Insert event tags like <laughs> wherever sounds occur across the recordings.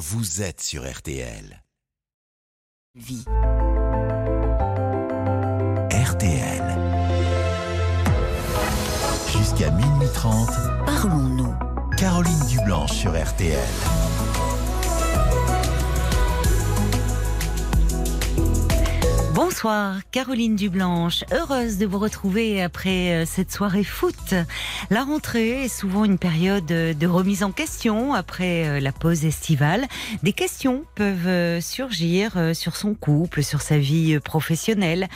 vous êtes sur RTL. Vie. RTL. Jusqu'à minuit 30, Parlons-nous. Caroline Dublanche sur RTL. Bonsoir, Caroline Dublanche. Heureuse de vous retrouver après euh, cette soirée foot. La rentrée est souvent une période de remise en question après euh, la pause estivale. Des questions peuvent euh, surgir sur son couple, sur sa vie professionnelle.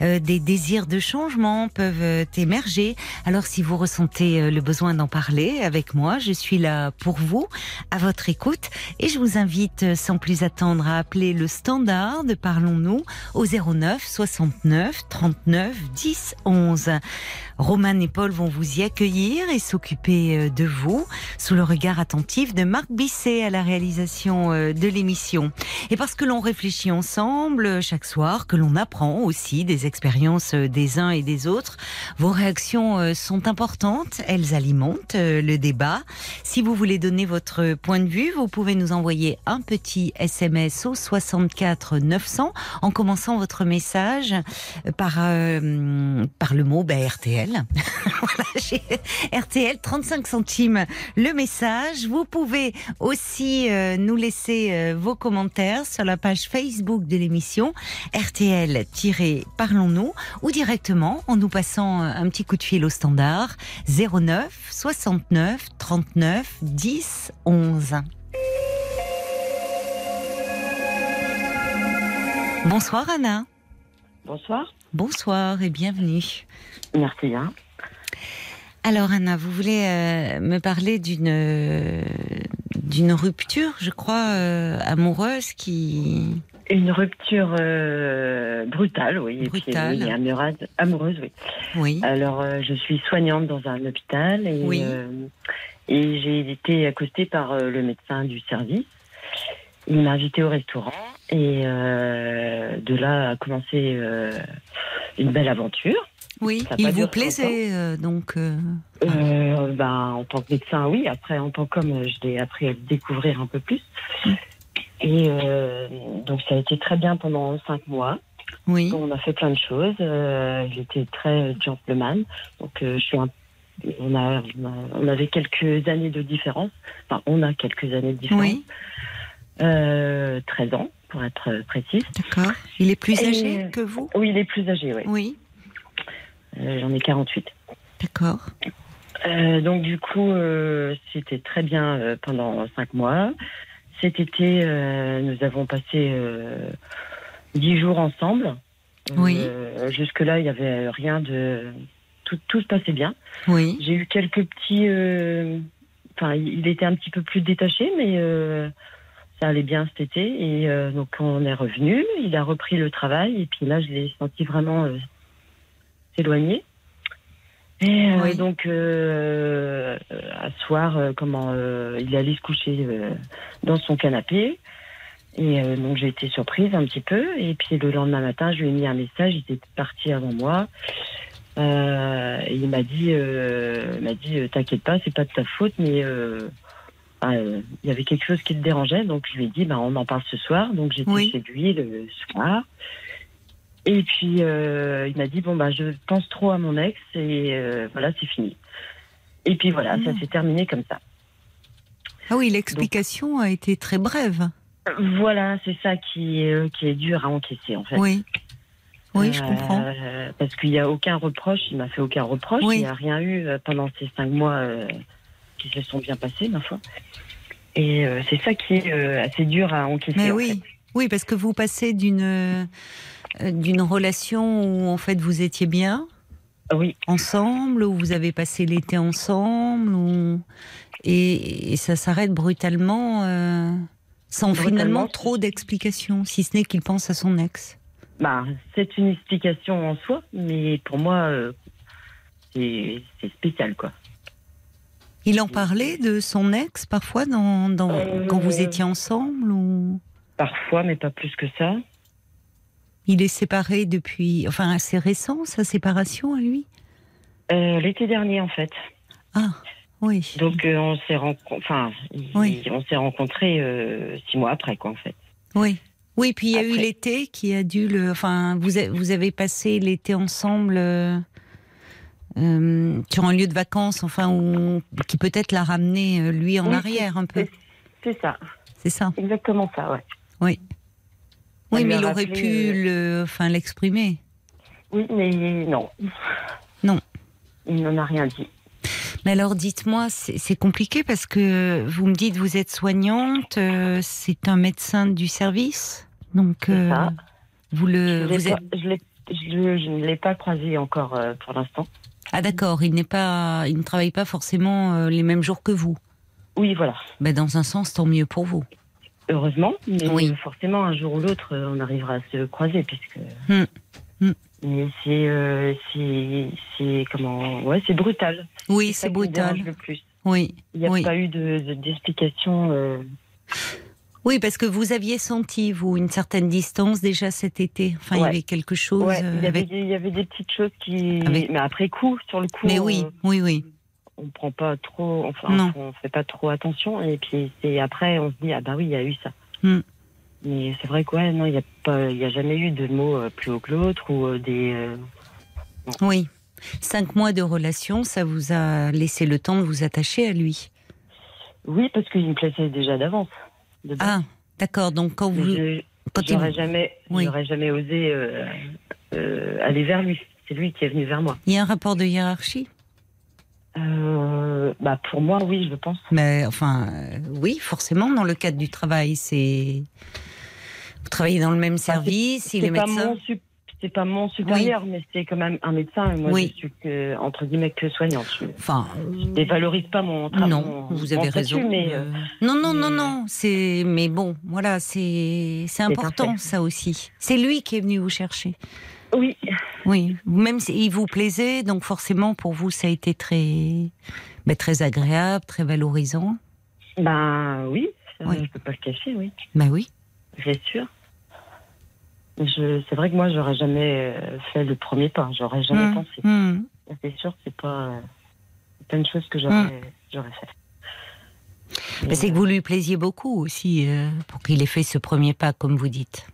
Des désirs de changement peuvent émerger. Alors si vous ressentez le besoin d'en parler avec moi, je suis là pour vous, à votre écoute. Et je vous invite sans plus attendre à appeler le standard de Parlons-nous au 09 69 39 10 11. Roman et Paul vont vous y accueillir et s'occuper euh, de vous sous le regard attentif de Marc Bisset à la réalisation euh, de l'émission. Et parce que l'on réfléchit ensemble euh, chaque soir, que l'on apprend aussi des expériences des uns et des autres, vos réactions sont importantes, elles alimentent le débat. Si vous voulez donner votre point de vue, vous pouvez nous envoyer un petit SMS au 64 900 en commençant votre message par, par le mot bah, RTL RTL, <laughs> 35 centimes le message. Vous pouvez aussi euh, nous laisser euh, vos commentaires sur la page Facebook de l'émission RTL-Parlons-nous ou directement en nous passant un petit coup de fil au standard 09 69 39 10 11. Bonsoir Anna. Bonsoir. Bonsoir et bienvenue. Merci. Hein. Alors Anna, vous voulez euh, me parler d'une d'une rupture, je crois, euh, amoureuse qui... Une rupture euh, brutale, oui. Brutale. Et amoureuse, amoureuse, oui. Oui. Alors, je suis soignante dans un hôpital et, oui. et j'ai été accostée par le médecin du service. Il m'a invité au restaurant et de là a commencé une belle aventure. Oui, il vous plaisait euh, donc euh, euh, ben, En tant que médecin, oui. Après, en tant qu'homme, je l'ai appris à le découvrir un peu plus. Et donc, ça a été très bien pendant cinq mois. Oui. On a fait plein de choses. J'étais très gentleman. Donc, je suis on, a, on avait quelques années de différence. Enfin, on a quelques années de différence. Oui. 13 ans, pour être précise. D'accord. Il est plus âgé que vous? Oui, il est plus âgé, oui. Oui. Euh, j'en ai 48. D'accord. Euh, donc du coup, euh, c'était très bien pendant cinq mois. Cet été, nous avons passé dix jours ensemble. Oui. Jusque-là, il n'y avait rien de... Tout, tout, se passait bien. Oui. J'ai eu quelques petits... Enfin, il était un petit peu plus détaché, mais ça allait bien cet été. Et donc, on est revenu. Il a repris le travail. Et puis là, je l'ai senti vraiment s'éloigner. Et euh, donc, euh, à soir, euh, comment il allait se coucher dans son canapé. Et donc, j'ai été surprise un petit peu. Et puis, le lendemain matin, je lui ai mis un message. Il était parti avant moi. il m'a dit, m'a dit, t'inquiète pas, c'est pas de ta faute, mais il y avait quelque chose qui te dérangeait. Donc, je lui ai dit, bah, on en parle ce soir. Donc, j'étais chez lui le soir. Et puis euh, il m'a dit bon bah je pense trop à mon ex et euh, voilà c'est fini. Et puis voilà ça ah. s'est terminé comme ça. Ah oui l'explication a été très brève. Voilà c'est ça qui est, qui est dur à encaisser en fait. Oui. Oui, je comprends. Euh, parce qu'il n'y a aucun reproche, il m'a fait aucun reproche, il n'y a rien eu pendant ces cinq mois qui se sont bien passés, ma foi. Et c'est ça qui est assez dur à encaisser. Mais oui, oui, parce que vous passez d'une euh, d'une relation où en fait vous étiez bien ah oui. ensemble, où vous avez passé l'été ensemble, et, ça s'arrête brutalement, euh, sans finalement trop d'explications, si ce n'est qu'il pense à son ex. Bah, c'est une explication en soi, mais pour moi, euh, c'est spécial, quoi. Il en parlait de son ex parfois dans, quand vous étiez ensemble ou... Parfois, mais pas plus que ça. Il est séparé depuis, enfin assez récent, sa séparation à lui? Euh, L'été dernier en fait. Ah, Oui. Donc euh, on s'est rencontrés, enfin, il- Oui. on s'est rencontrés euh, six mois après, quoi, en fait. Oui. Oui, puis il y a eu l'été qui a dû le. Enfin, vous, a- vous avez passé l'été ensemble euh, sur un lieu de vacances, enfin, où, qui peut-être l'a ramené euh, lui en Oui, arrière un peu. C'est ça, C'est ça. exactement ça, ouais. Oui. Ça Oui, mais il aurait pu euh, le, enfin, l'exprimer. Oui, mais non. Non. Il n'en a rien dit. Mais alors, dites-moi, c'est compliqué parce que vous me dites vous êtes soignante, euh, c'est un médecin du service, donc euh, ça. vous le, vous pas- je ne l'ai pas croisé encore euh, pour l'instant. Ah d'accord, il n'est pas, il ne travaille pas forcément euh, les mêmes jours que vous. Oui, voilà. Ben, dans un sens, tant mieux pour vous. Heureusement, mais Oui. forcément, un jour ou l'autre, euh, on arrivera à se croiser, puisque. Hmm. Hmm. Mais c'est, euh, c'est, comment Ouais, c'est brutal. Oui, c'est brutal. Le plus. Oui, Il n'y a Oui. pas eu de, de- d'explication. euh, oui, parce que vous aviez senti vous une certaine distance déjà cet été. Enfin, il y avait quelque chose Ouais, euh, il y, avait avec. des, il y avait des petites choses qui. Avec- Mais après coup, sur le coup, Mais oui, euh, oui, oui. on prend pas trop. Enfin, Non. on fait pas trop attention. Et puis c'est après, on se dit ah bah oui, il y a eu ça. Hmm. Mais c'est vrai que ouais, non, il y a pas, il y a jamais eu de mots euh, plus haut que l'autre ou des. euh, Oui. Cinq mois de relation, ça vous a laissé le temps de vous attacher à lui? Oui, parce qu'il me plaisait déjà d'avance. Ah, d'accord. Donc quand vous, Je- quand il- J'aurais jamais, Oui. j'aurais jamais osé euh, euh, aller vers lui. C'est lui qui est venu vers moi. il y a un rapport de hiérarchie? Euh, bah pour moi, oui, je pense. Mais enfin, euh, oui, forcément, dans le cadre du travail, c'est vous travaillez dans le même service, il est pas médecin? mon sup- c'est pas mon supérieur, mais c'est quand même un médecin. Et moi, Oui. je suis que, entre guillemets que soignante. Je, Enfin, je dévalorise pas mon travail. non, vous avez raison. mais Euh, euh, non, non, non, mais- non. C'est, mais bon, voilà, c'est c'est important parfait. ça aussi. C'est lui qui est venu vous chercher. oui, Oui, même s'il vous plaisait, donc forcément pour vous ça a été très, ben, très agréable, très valorisant. ben oui, Oui. je peux pas le cacher, oui, Ben oui. c'est sûr. C'est vrai que moi, j'aurais jamais euh, fait le premier pas. J'aurais jamais Hum, pensé. hum. C'est sûr, c'est pas, euh, pas une chose que j'aurais, j'aurais fait. C'est que vous lui plaisiez beaucoup aussi euh, pour qu'il ait fait ce premier pas, comme vous dites.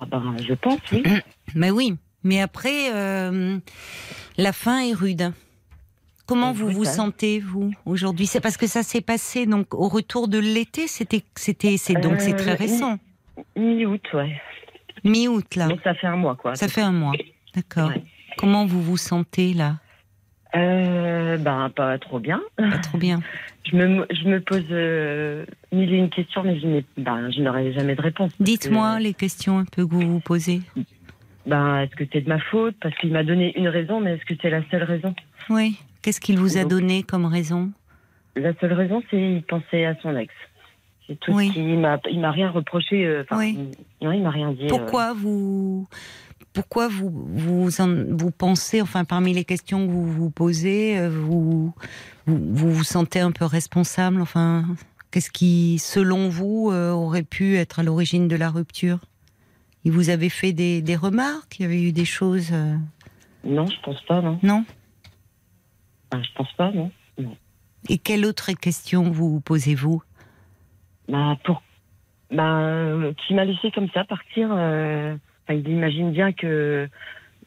Ah ben, je pense, oui. <clears throat> Mais oui. Mais après, euh, la fin est rude. Comment vous vous sentez vous aujourd'hui? C'est parce que ça s'est passé donc au retour de l'été. C'était, c'était, c'est donc c'est très Euh, récent, Mi-août, ouais. mi-août là. Donc ça fait un mois, quoi. Ça fait un mois. D'accord. Ouais. Comment vous vous sentez là? Euh, ben, pas trop bien. Pas trop bien. <laughs> Je me, je me pose euh, mille et une questions, mais je n'ai, ben, je n'aurai jamais de réponse. Dites-moi que, les questions un peu que vous vous posez. Ben, est-ce que c'est de ma faute? Parce qu'il m'a donné une raison, mais est-ce que c'est la seule raison? Oui. Qu'est-ce qu'il vous a Donc- donné comme raison? La seule raison, c'est qu'il pensait à son ex. C'est tout Oui. ce m'a, il m'a rien reproché. euh, Oui. Non, il m'a rien dit. euh. Pourquoi vous pourquoi vous vous, en- vous pensez, enfin parmi les questions que vous vous posez, euh, vous vous, vous vous sentez un peu responsable, enfin qu'est-ce qui, selon vous, euh, aurait pu être à l'origine de la rupture? Il vous avait fait des, des remarques? Il y avait eu des choses euh, Non, je pense pas, non. Non? Ben, je pense pas, non. Et quelle autre question vous posez-vous? Bah, pour. Bah, qui m'a laissé comme ça partir. euh, il imagine bien que.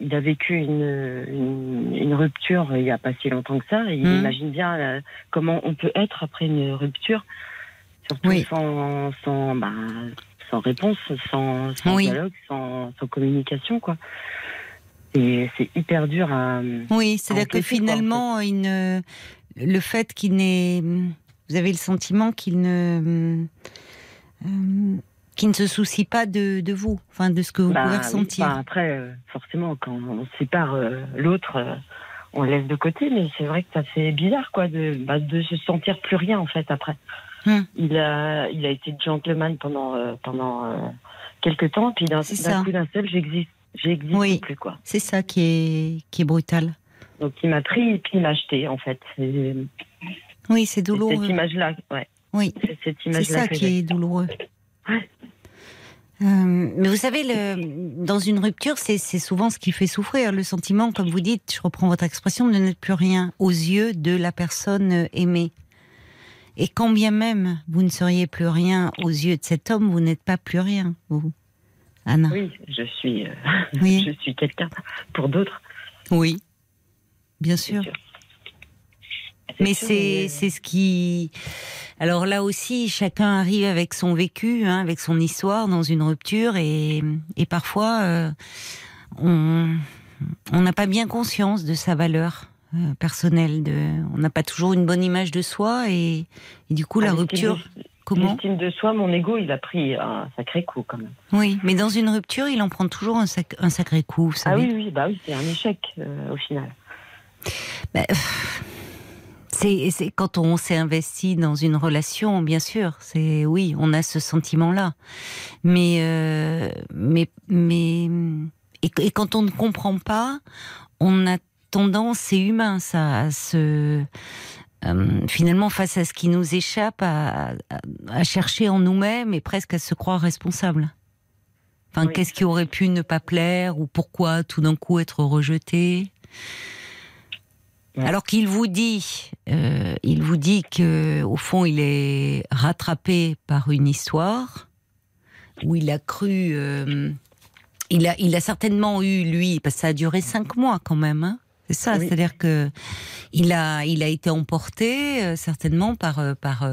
Il a vécu une, une, une rupture il n'y a pas si longtemps que ça. Et il Mhm. imagine bien euh, comment on peut être après une rupture. Surtout Oui. sans, sans, bah, sans réponse, sans, sans Oui. dialogue, sans, sans communication, quoi. Et c'est hyper dur à. Oui, c'est-à-dire que finalement, il ne- le fait qu'il n'ait, vous avez le sentiment qu'il ne, euh, qu'il ne se soucie pas de, de vous, enfin de ce que vous Bah, pouvez ressentir. bah, après, euh, forcément, quand on sépare euh, l'autre, euh, on le laisse de côté, mais c'est vrai que ça fait bizarre, quoi, de, bah, de se sentir plus rien, en fait, après. Hum. Il, a, il a été gentleman pendant, pendant quelques temps, puis d'un coup d'un seul, j'existe. J'existe Oui. plus, quoi. C'est ça qui est, qui est brutal. Donc, il m'a pris et puis il m'a acheté, en fait. Oui, c'est douloureux. cette image-là, ouais. Oui, C'est ça qui est douloureux. Ouais. Euh, mais vous savez, le, dans une rupture, c'est souvent ce qui fait souffrir. Le sentiment, comme vous dites, je reprends votre expression, de n'être plus rien aux yeux de la personne aimée. Et quand bien même vous ne seriez plus rien aux yeux de cet homme, vous n'êtes pas plus rien, vous, Anna. Oui, je suis, euh, <laughs> je suis quelqu'un pour d'autres. Oui, bien sûr. Mais c'est c'est ce qui. Alors là aussi, chacun arrive avec son vécu, hein, avec son histoire dans une rupture, et, et parfois euh, on on n'a pas bien conscience de sa valeur euh, personnelle. De, on n'a pas toujours une bonne image de soi, et, et du coup la ah, rupture. Comment L'estime de soi, mon ego, il a pris un sacré coup quand même. Oui, mais dans une rupture, il en prend toujours un, un sacré coup. Vous savez. Ah oui, oui, bah oui, c'est un échec euh, au final. Bah, c'est quand on s'est investi dans une relation, bien sûr. C'est oui, on a ce sentiment-là. Mais euh, mais mais et, quand on ne comprend pas, on a tendance, c'est humain, ça, à se euh, finalement face à ce qui nous échappe, à, chercher en nous-mêmes et presque à se croire responsable. Enfin, qu'est-ce qui aurait pu ne pas plaire ou pourquoi tout d'un coup être rejeté? Alors qu'il vous dit, euh, il vous dit que au fond il est rattrapé par une histoire où il a cru, euh, il a, il a certainement eu lui, parce que ça a duré cinq mois quand même. Hein c'est ça, c'est-à-dire que il a, il a été emporté euh, certainement par, par,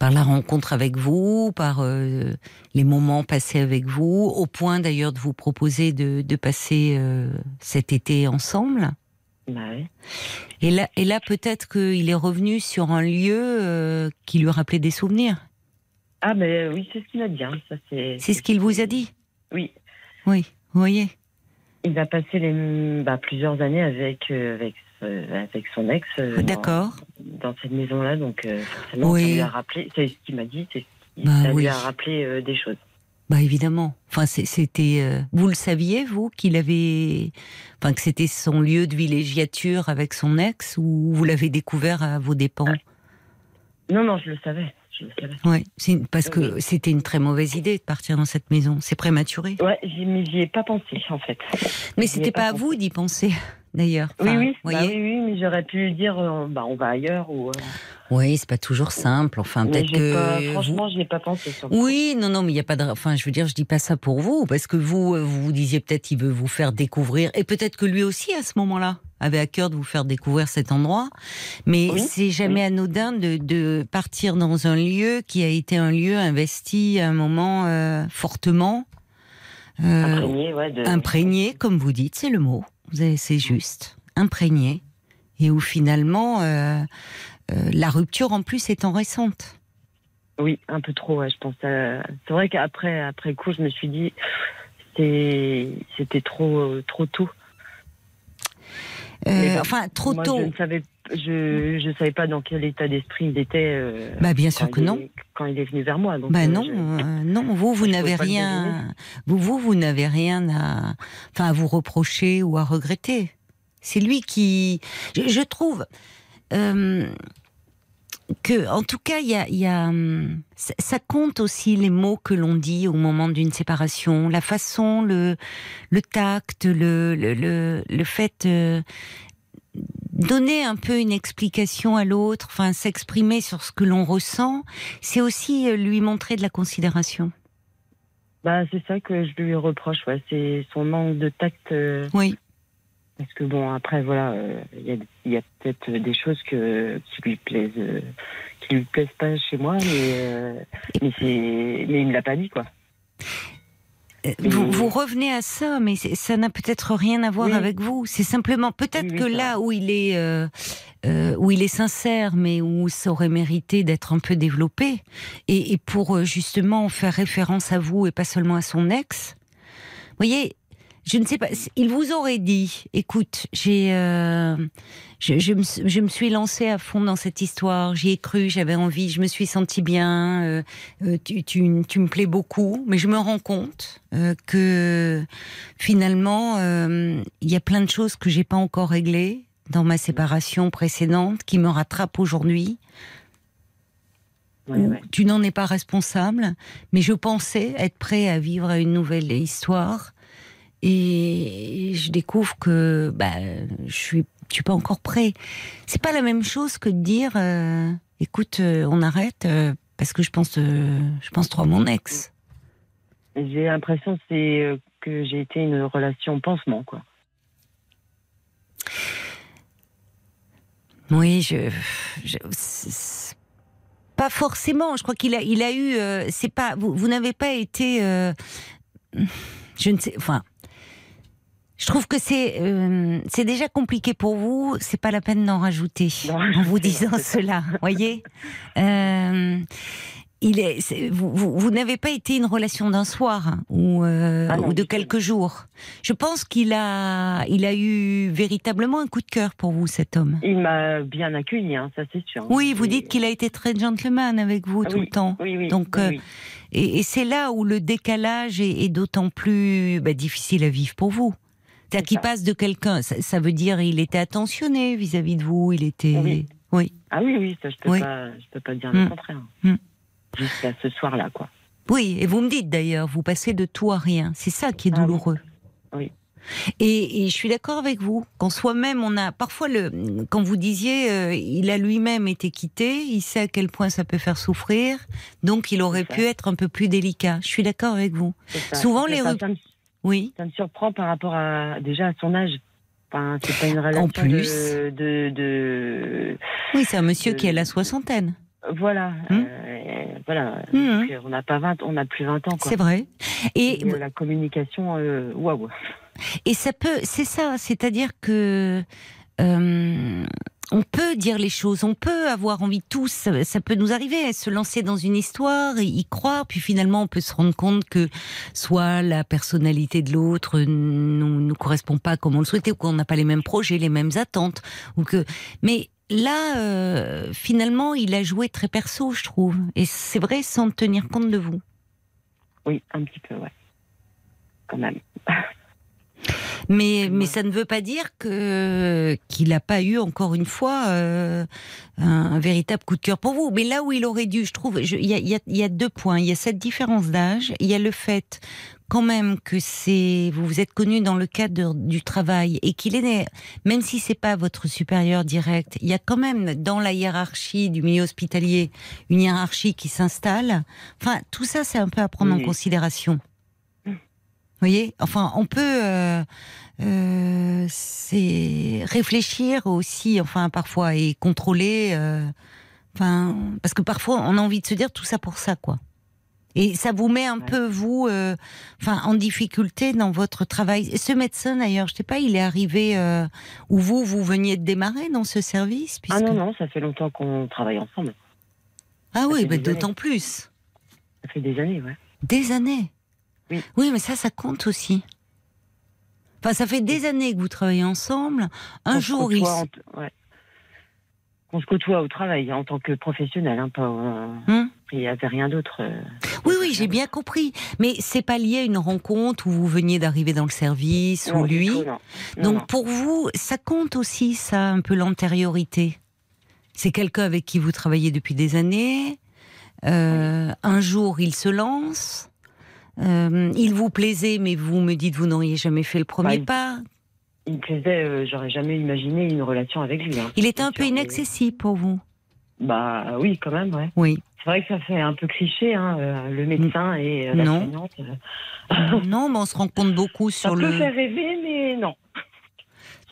par la rencontre avec vous, par les moments passés avec vous, au point d'ailleurs de vous proposer de, de passer cet été ensemble. Et là, et là peut-être qu'il est revenu sur un lieu euh, qui lui rappelait des souvenirs. Ah, mais oui, c'est ce qu'il a dit. Hein. c'est, ce qu'il vous a dit Oui. Oui, vous voyez. Il a passé les, bah, plusieurs années avec, euh, avec, euh, avec son ex. D'accord. Dans, cette maison-là, donc forcément, ça lui a rappelé, c'est ce qu'il m'a dit, c'est, bah ça lui a rappelé des choses. Bah évidemment. Enfin, c'était. Euh, vous le saviez vous qu'il avait, enfin que c'était son lieu de villégiature avec son ex ou vous l'avez découvert à vos dépens? Non, non, je le savais. Je le savais. Ouais, parce que c'était une très mauvaise idée de partir dans cette maison. C'est prématuré. Ouais, mais j'y ai pas pensé en fait. Mais c'était pas, pas à vous d'y penser d'ailleurs. oui, oui, bah oui, oui, mais j'aurais pu dire, euh, bah, on va ailleurs ou. Euh, oui, c'est pas toujours simple. Enfin, peut-être que. franchement, je n'ai pas pensé. Sur oui, non, non, mais il n'y a pas de. Enfin, je veux dire, je dis pas ça pour vous, parce que vous, euh, vous vous disiez peut-être qu'il veut vous faire découvrir, et peut-être que lui aussi, à ce moment-là, avait à cœur de vous faire découvrir cet endroit. Mais c'est jamais anodin de, de, partir dans un lieu qui a été un lieu investi à un moment fortement. imprégné, ouais, de... imprégné, comme vous dites, c'est le mot c'est juste, imprégné, et où finalement euh, euh, la rupture en plus étant récente. Oui, un peu trop, je pense. C'est vrai qu'après après coup, je me suis dit, c'était trop, trop tôt. Euh, enfin, trop tôt. Je ne savais, je, savais pas dans quel état d'esprit il était. bah, bien sûr que non. quand il est venu vers moi. bah non, <laughs> non, vous, vous n'avez rien. Vous, vous, vous n'avez rien à, enfin, à vous reprocher ou à regretter. C'est lui qui, je, trouve. Euh, que, en tout cas, il y a, ça compte aussi les mots que l'on dit au moment d'une séparation, la façon, le, le tact, le, le, le, fait euh, donner un peu une explication à l'autre, enfin s'exprimer sur ce que l'on ressent, c'est aussi euh, lui montrer de la considération. Bah, c'est ça que je lui reproche, ouais. c'est son manque de tact. Euh, oui. Parce que bon, après, voilà, euh, il y a, peut-être des choses que, qui lui plaisent, euh, qui lui plaisent pas chez moi, mais, mais, mais il me l'a pas dit, quoi. Vous, vous, revenez à ça, mais ça n'a peut-être rien à voir avec vous. C'est simplement peut-être que là où il est euh, où il est sincère, mais où ça aurait mérité d'être un peu développé, et, et, pour justement faire référence à vous et pas seulement à son ex. Vous voyez, je ne sais pas. Il vous aurait dit, écoute, j'ai, euh, je, je, me, je, me, suis lancée à fond dans cette histoire. J'y ai cru, j'avais envie, je me suis sentie bien. Euh, euh tu, tu, tu, me plais beaucoup, mais je me rends compte euh, que finalement, euh, il y a plein de choses que j'ai pas encore réglées dans ma séparation précédente qui me rattrapent aujourd'hui. Ouais, où ouais. tu n'en es pas responsable, mais je pensais être prêt à vivre une nouvelle histoire. Et je découvre que bah, je suis, je suis pas encore prêt. C'est pas la même chose que de dire, euh, écoute, euh, on arrête euh, parce que je pense, je pense trop à mon ex. J'ai l'impression que c'est que j'ai été une relation pansement, quoi. Oui, je, je- pas forcément. Je crois qu'il a, il a eu. c'est pas. Vous, vous n'avez pas été. je ne sais. Enfin. Je trouve que c'est euh, c'est déjà compliqué pour vous. C'est pas la peine d'en rajouter en vous disant cela. Voyez. <laughs> Euh, il est. vous vous, vous n'avez pas été une relation d'un soir hein, ou euh, Ah non, ou de quelques jours. Je pense qu'il a il a eu véritablement un coup de cœur pour vous cet homme. Il m'a bien accueilli, hein, ça c'est sûr. Oui, vous dites qu'il a été très gentleman avec vous Ah tout oui, le temps. Oui, oui. Donc. Et, et c'est là où le décalage est, est d'autant plus bah, difficile à vivre pour vous. C'est-à-dire C'est qu'il passe de quelqu'un, ça, ça veut dire il était attentionné vis-à-vis de vous, il était... Oui. oui. Ah oui, oui, ça je peux Oui. pas, je peux pas dire Mm. le contraire. Mm. Jusqu'à ce soir-là, quoi. Oui, et vous me dites d'ailleurs, vous passez de tout à rien. C'est ça qui est Ah oui. douloureux. Oui. Et, et je suis d'accord avec vous. Qu'en soi-même, on a parfois le, quand vous disiez, euh, il a lui-même été quitté, il sait à quel point ça peut faire souffrir, donc il aurait pu être un peu plus délicat. Je suis d'accord avec vous. Souvent, les Oui. ça me surprend par rapport à déjà à son âge. Enfin, c'est pas une relation plus. de, de, de- Oui, c'est un monsieur Euh, qui a la soixantaine. voilà, Hmm. euh, voilà. Hmm. Donc, on n'a pas 20, on n'a plus 20 ans. C'est vrai. Et, Et, euh, la communication, euh, waouh. et ça peut, c'est ça, c'est-à-dire que euh, on peut dire les choses, on peut avoir envie tous, ça, peut nous arriver, à se lancer dans une histoire, y croire, puis finalement on peut se rendre compte que soit la personnalité de l'autre nous nous correspond pas comme on le souhaitait, ou qu'on n'a pas les mêmes projets, les mêmes attentes, ou que, mais là euh, finalement il a joué très perso, je trouve, et c'est vrai sans tenir compte de vous. Oui, un petit peu, ouais. Quand même. <laughs> Mais, mais Ouais. ça ne veut pas dire que qu'il n'a pas eu encore une fois euh, un, un véritable coup de cœur pour vous. Mais là où il aurait dû, je trouve, il y a, y a- y a deux points. Il y a cette différence d'âge. Il y a le fait quand même que c'est vous vous êtes connu dans le cadre du travail et qu'il est né, même si c'est pas votre supérieur direct, il y a quand même dans la hiérarchie du milieu hospitalier une hiérarchie qui s'installe. Enfin, tout ça, c'est un peu à prendre en considération. Vous voyez Enfin, on peut euh, euh, c'est réfléchir aussi, enfin, parfois, et contrôler. euh, enfin, parce que parfois, on a envie de se dire tout ça pour ça, quoi. Et ça vous met un Ouais. peu, vous, enfin, en difficulté dans votre travail. Et ce médecin, d'ailleurs, je sais pas, il est arrivé où vous, vous veniez de démarrer dans ce service Ah puisque- non, non, ça fait longtemps qu'on travaille ensemble. Ah oui, bah, d'autant plus. Ça fait des années, ouais. Des années. Oui. mais ça, ça compte aussi. Enfin, ça fait des années que vous travaillez ensemble. Un Qu'on se jour, il. en- ouais. Qu'on se côtoie au travail en tant que professionnel, hein, pas. euh, Hum il n'y avait rien d'autre. euh, Oui, oui, j'ai bien compris. Mais c'est pas lié à une rencontre où vous veniez d'arriver dans le service non, ou lui. tout, non. Non, Donc pour vous, ça compte aussi, ça, un peu l'antériorité. C'est quelqu'un avec qui vous travaillez depuis des années. Euh, un jour, il se lance. Euh, il vous plaisait, mais vous me dites vous n'auriez jamais fait le premier Bah, pas. Il me plaisait, euh, j'aurais jamais imaginé une relation avec lui. hein. Il était un peu inaccessible pour vous. Bah oui, quand même, ouais. Oui. C'est vrai que ça fait un peu cliché, hein, euh, le médecin et euh, la Non. non, mais on se rend compte beaucoup Ça sur peut le. faire rêver, mais non.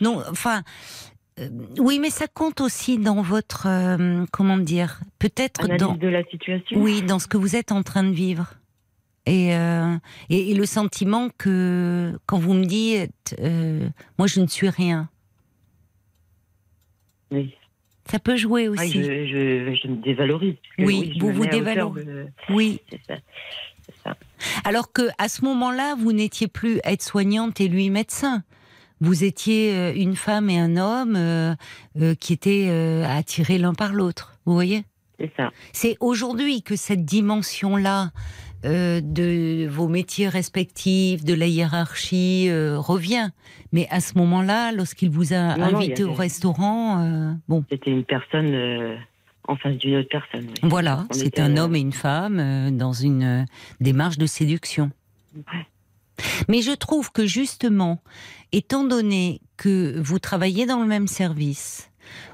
Non, enfin. euh, oui, mais ça compte aussi dans votre. euh, comment dire Peut-être dans. de la situation. Oui, dans ce que vous êtes en train de vivre. Et, euh, et, et le sentiment que quand vous me dites, euh, moi je ne suis rien, Oui. ça peut jouer aussi. je, je, je me dévalorise. Oui, vous vous dévalorisez. de- Oui. Ça. Ça. Alors que à ce moment-là, vous n'étiez plus aide-soignante et lui médecin. Vous étiez euh, une femme et un homme euh, qui étaient attirés l'un par l'autre. Vous voyez? C'est ça. C'est aujourd'hui que cette dimension-là euh, de vos métiers respectifs, de la hiérarchie euh, revient. Mais à ce moment-là, lorsqu'il vous a Non, invité au restaurant, euh, bon, C'était une personne euh, en face d'une autre personne. oui. Voilà, c'est était, un euh, homme et une femme euh, dans une démarche de séduction. Ouais. Mais je trouve que justement, étant donné que vous travaillez dans le même service,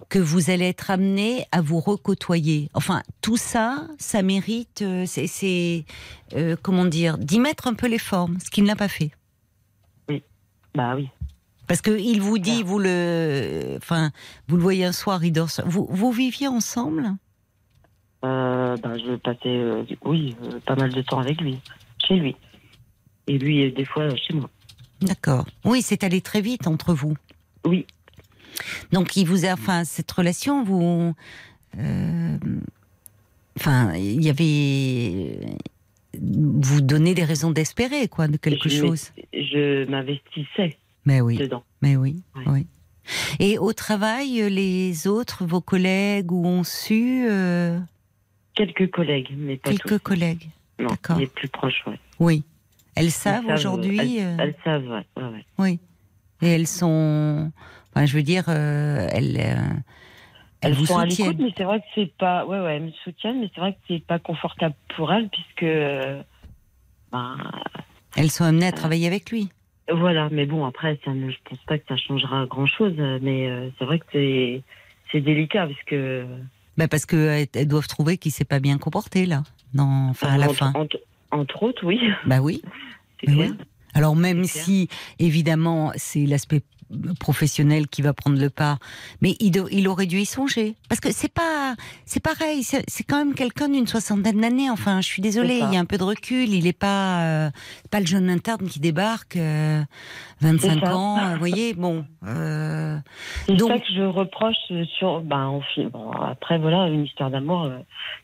que vous allez être amené à vous recôtoyer, enfin tout ça, ça mérite, euh, c'est, euh, comment dire, d'y mettre un peu les formes, ce qu'il n'a pas fait. Bah oui. Parce que il vous dit, vous le, enfin, vous le voyez un soir, il dort. Vous, vous viviez ensemble? Euh, bah, je passais, euh, oui, pas mal de temps avec lui, chez lui. Et lui, des fois, chez moi. D'accord. Oui, c'est allé très vite entre vous. Oui. Donc, il vous a, enfin, cette relation, vous, euh, enfin, il y avait, vous donnez des raisons d'espérer, quoi, de quelque Je chose. Je m'investissais Mais oui, dedans. mais oui, Ouais. oui. Et au travail, les autres, vos collègues, ou ont su, euh, Quelques collègues, mais pas quelques tous. collègues. Non, les plus proches, ouais. Oui. Elles savent savent, aujourd'hui. Elles, euh, elles savent, ouais. Oui. Et elles sont. Enfin, je veux dire, euh, elles. euh, elles, Elles vous sont à soutiennent. l'écoute, mais c'est vrai que c'est pas. Ouais, ouais, elles me soutiennent, mais c'est vrai que c'est pas confortable pour elles, puisque. euh, ben, Elles sont amenées à travailler avec lui. voilà, mais bon, après, ça ne, je pense pas que ça changera grand-chose, mais euh, c'est vrai que c'est, c'est délicat, parce que. Bah parce qu'elles elles doivent trouver qu'il s'est pas bien comporté, là. Non, enfin, à la entre, fin. Entre, entre autres, oui, Bah oui. <laughs> c'est Mais clair. oui. Alors même si, évidemment, c'est l'aspect professionnel qui va prendre le pas, mais il, aurait dû y songer. Parce que c'est pas, c'est pareil, c'est c'est quand même quelqu'un d'une soixantaine d'années. Enfin, je suis désolée, il y a un peu de recul. Il est pas, euh, pas le jeune interne qui débarque, euh, 25 C'est ça. ans. euh, Vous voyez, bon. euh, C'est Donc- ça que je reproche sur. Fi- bon, après, voilà, une histoire d'amour, euh,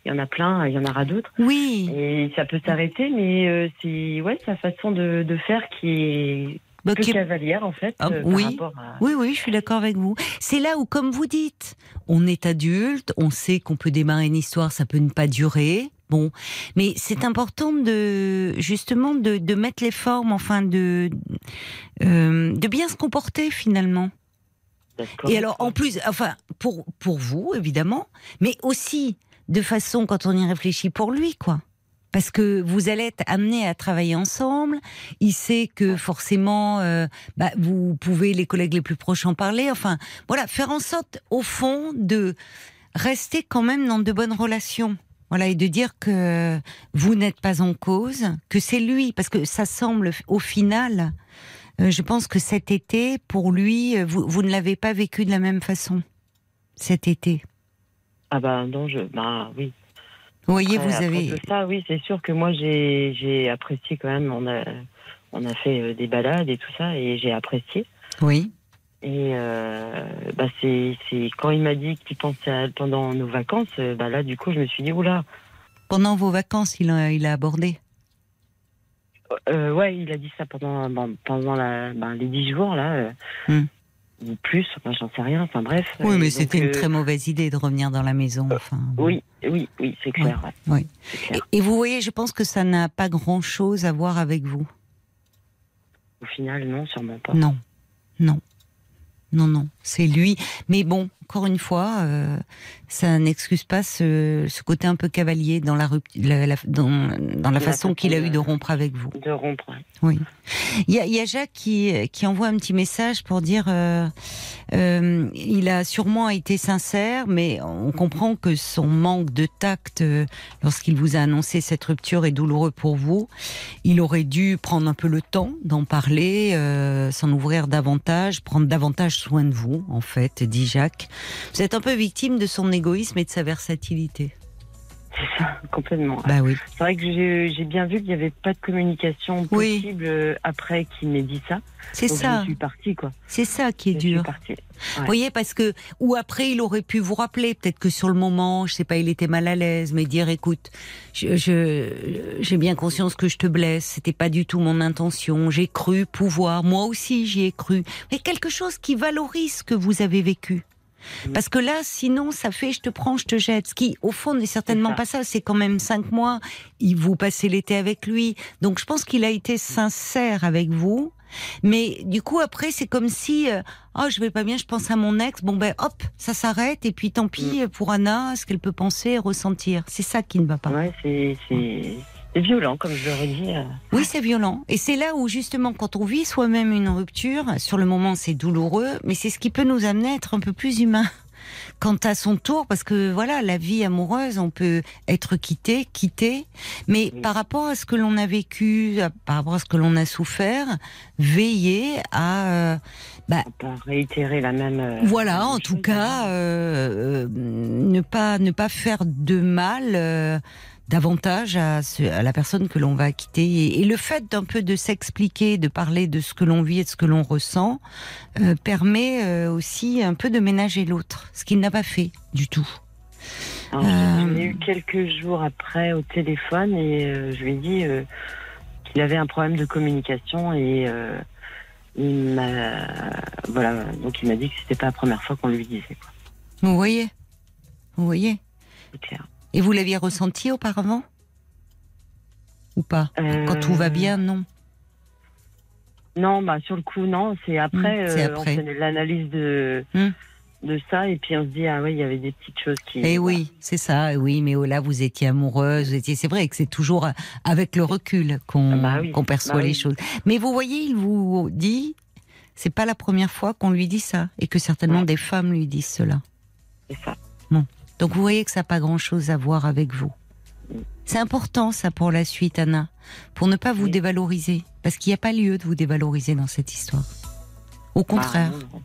il y en a plein, il y en aura d'autres. oui. Et ça peut s'arrêter, mais euh, c'est ouais, sa façon de, de faire qui est Bah, qui est- cavalière, en fait, Ah, euh, oui. par rapport à. Oui, oui, je suis d'accord avec vous. C'est là où, comme vous dites, on est adulte, on sait qu'on peut démarrer une histoire, ça peut ne pas durer. Bon, mais c'est important de justement de, de mettre les formes, enfin de euh, de bien se comporter finalement. Et alors, en plus, enfin pour pour vous évidemment, mais aussi de façon quand on y réfléchit pour lui, quoi. Parce que vous allez être amenés à travailler ensemble. Il sait que forcément, euh, bah, vous pouvez les collègues les plus proches en parler. Enfin, voilà, faire en sorte, au fond, de rester quand même dans de bonnes relations. Voilà, et de dire que vous n'êtes pas en cause, que c'est lui, parce que ça semble, au final, euh, je pense que cet été, pour lui, euh, vous, ne l'avez pas vécu de la même façon. Cet été. Ah bah non, je. Bah oui. Vous voyez, Après- vous après avez. tout ça, oui, c'est sûr que moi, j'ai apprécié quand même. On a, on a fait euh, des balades et tout ça, et j'ai apprécié. Oui. Et euh, bah c'est quand il m'a dit qu'il pensait à elle pendant nos vacances, euh, bah là, du coup, je me suis dit, oula. Pendant vos vacances, il a, il a abordé. Euh, ouais, il a dit ça pendant, pendant la, ben, les dix jours, là. Hmm. Ou plus, enfin, j'en sais rien, enfin bref. Oui, mais c'était une euh, très mauvaise idée de revenir dans la maison. Enfin, bon. Oui, oui, oui, c'est clair. ouais. oui. Clair. Et, et vous voyez, je pense que ça n'a pas grand-chose à voir avec vous. Au final, non, sûrement pas. Non, non, non, non. C'est lui. Mais bon, encore une fois, euh, ça n'excuse pas ce, ce côté un peu cavalier dans la, rupt- la- la- dans, dans la la façon qu'il a eu de rompre avec vous. De rompre. Oui. Il y a, il y a Jacques qui, qui envoie un petit message pour dire euh, euh, il a sûrement été sincère, mais on comprend que son manque de tact euh, lorsqu'il vous a annoncé cette rupture est douloureux pour vous. Il aurait dû prendre un peu le temps d'en parler, s'en ouvrir davantage, prendre davantage soin de vous, en fait, dit Jacques. Vous êtes un peu victime de son égoïsme et de sa versatilité. C'est ça, <laughs> complètement. Bah oui. C'est vrai que j'ai j'ai bien vu qu'il n'y avait pas de communication possible euh, après qu'il m'ait dit ça. C'est ça, je suis partie, quoi. c'est ça qui est Je suis dur. partie. Vous voyez, parce que, ou après, il aurait pu vous rappeler, peut-être que sur le moment, je sais pas, il était mal à l'aise, mais dire, écoute, je, je- j'ai bien conscience que je te blesse, c'était pas du tout mon intention, j'ai cru pouvoir, moi aussi j'y ai cru. Mais quelque chose qui valorise ce que vous avez vécu. Mhm. Parce que là, sinon, ça fait je te prends, je te jette. Ce qui, au fond, n'est certainement ça. pas ça. C'est quand même cinq mois. Il vous passez l'été avec lui. Donc, je pense qu'il a été sincère avec vous. Mais du coup, après, c'est comme si, euh, oh, je vais pas bien, je pense à mon ex. Bon ben, hop, ça s'arrête. Et puis, tant pis Mm. pour Anna, ce qu'elle peut penser, et ressentir. C'est ça qui ne va pas. Ouais, c'est violent, comme je l'aurais dit. euh. Oui, c'est violent. Et c'est là où, justement, quand on vit soi-même une rupture, sur le moment, c'est douloureux, mais c'est ce qui peut nous amener à être un peu plus humain. <laughs> Quant à son tour, parce que voilà, la vie amoureuse, on peut être quitté, quitté, mais Oui. par rapport à ce que l'on a vécu, par rapport à ce que l'on a souffert, veiller à, euh, On peut réitérer la même. euh, voilà, même en tout chose, cas, hein. euh, euh, ne pas ne pas faire de mal euh, davantage à, ce- à la personne que l'on va quitter. Et, le fait d'un peu de s'expliquer, de parler de ce que l'on vit et de ce que l'on ressent, euh, permet euh, aussi un peu de ménager l'autre, ce qu'il n'a pas fait du tout. Alors, Euh, Je l'ai eu quelques jours après au téléphone et euh, je lui ai dit euh, qu'il avait un problème de communication et euh, il m'a voilà donc il m'a dit que c'était pas la première fois qu'on lui disait quoi. Vous voyez, vous voyez? C'est clair. Et vous l'aviez ressenti auparavant ou pas Quand tout va Euh, bien, non. Non, bah sur le coup non, c'est après, euh, on après. l'analyse de Hmm. de ça et puis on se dit ah ouais il y avait des petites choses qui. Eh oui, c'est ça. Oui, mais oh là, vous étiez amoureuse. Vous étiez. C'est vrai que c'est toujours avec le recul qu'on Ah bah oui, qu'on perçoit bah les oui. choses. Mais vous voyez, il vous dit, c'est pas la première fois qu'on lui dit ça, et que certainement Ouais. des femmes lui disent cela. C'est ça. Donc vous voyez que ça n'a pas grand-chose à voir avec vous. C'est important ça pour la suite, Anna, pour ne pas vous dévaloriser, parce qu'il n'y a pas lieu de vous dévaloriser dans cette histoire. Au contraire. Ah.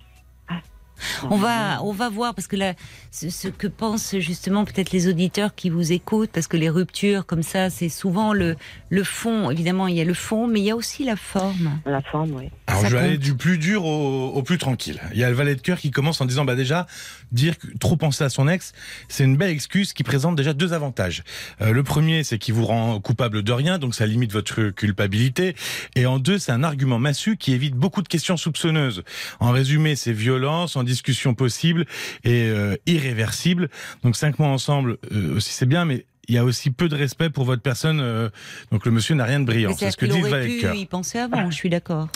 On va, on va voir parce que là, ce, ce que pensent justement peut-être les auditeurs qui vous écoutent, parce que les ruptures comme ça, c'est souvent le le fond. Évidemment, il y a le fond, mais il y a aussi la forme. La forme, oui. Alors Ça je vais aller du plus dur au, au plus tranquille. Il y a le valet de cœur qui commence en disant bah déjà dire que trop penser à son ex, c'est une belle excuse qui présente déjà deux avantages. Euh, le premier, c'est qu'il vous rend coupable de rien, donc ça limite votre culpabilité. Et en deux, c'est un argument massu qui évite beaucoup de questions soupçonneuses. En résumé, c'est violent, sans discussion possible et euh, irréversible. Donc cinq mois ensemble euh, aussi c'est bien, mais il y a aussi peu de respect pour votre personne. euh, donc le monsieur n'a rien de brillant. C'est ce que c'est-à-dire dit y penser avant. Je suis d'accord.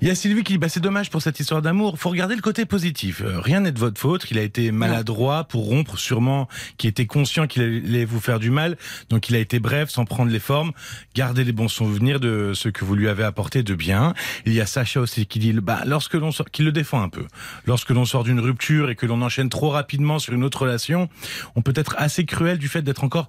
Il y a Sylvie qui dit bah, c'est dommage pour cette histoire d'amour. Faut regarder le côté positif. Euh, rien n'est de votre faute. Il a été maladroit pour rompre, sûrement, qui était conscient qu'il allait vous faire du mal. Donc il a été bref, sans prendre les formes. Gardez les bons souvenirs de ce que vous lui avez apporté de bien. Il y a Sacha aussi qui dit bah lorsque l'on sort, qui le défend un peu. Lorsque l'on sort d'une rupture et que l'on enchaîne trop rapidement sur une autre relation, on peut être assez cruel du fait d'être encore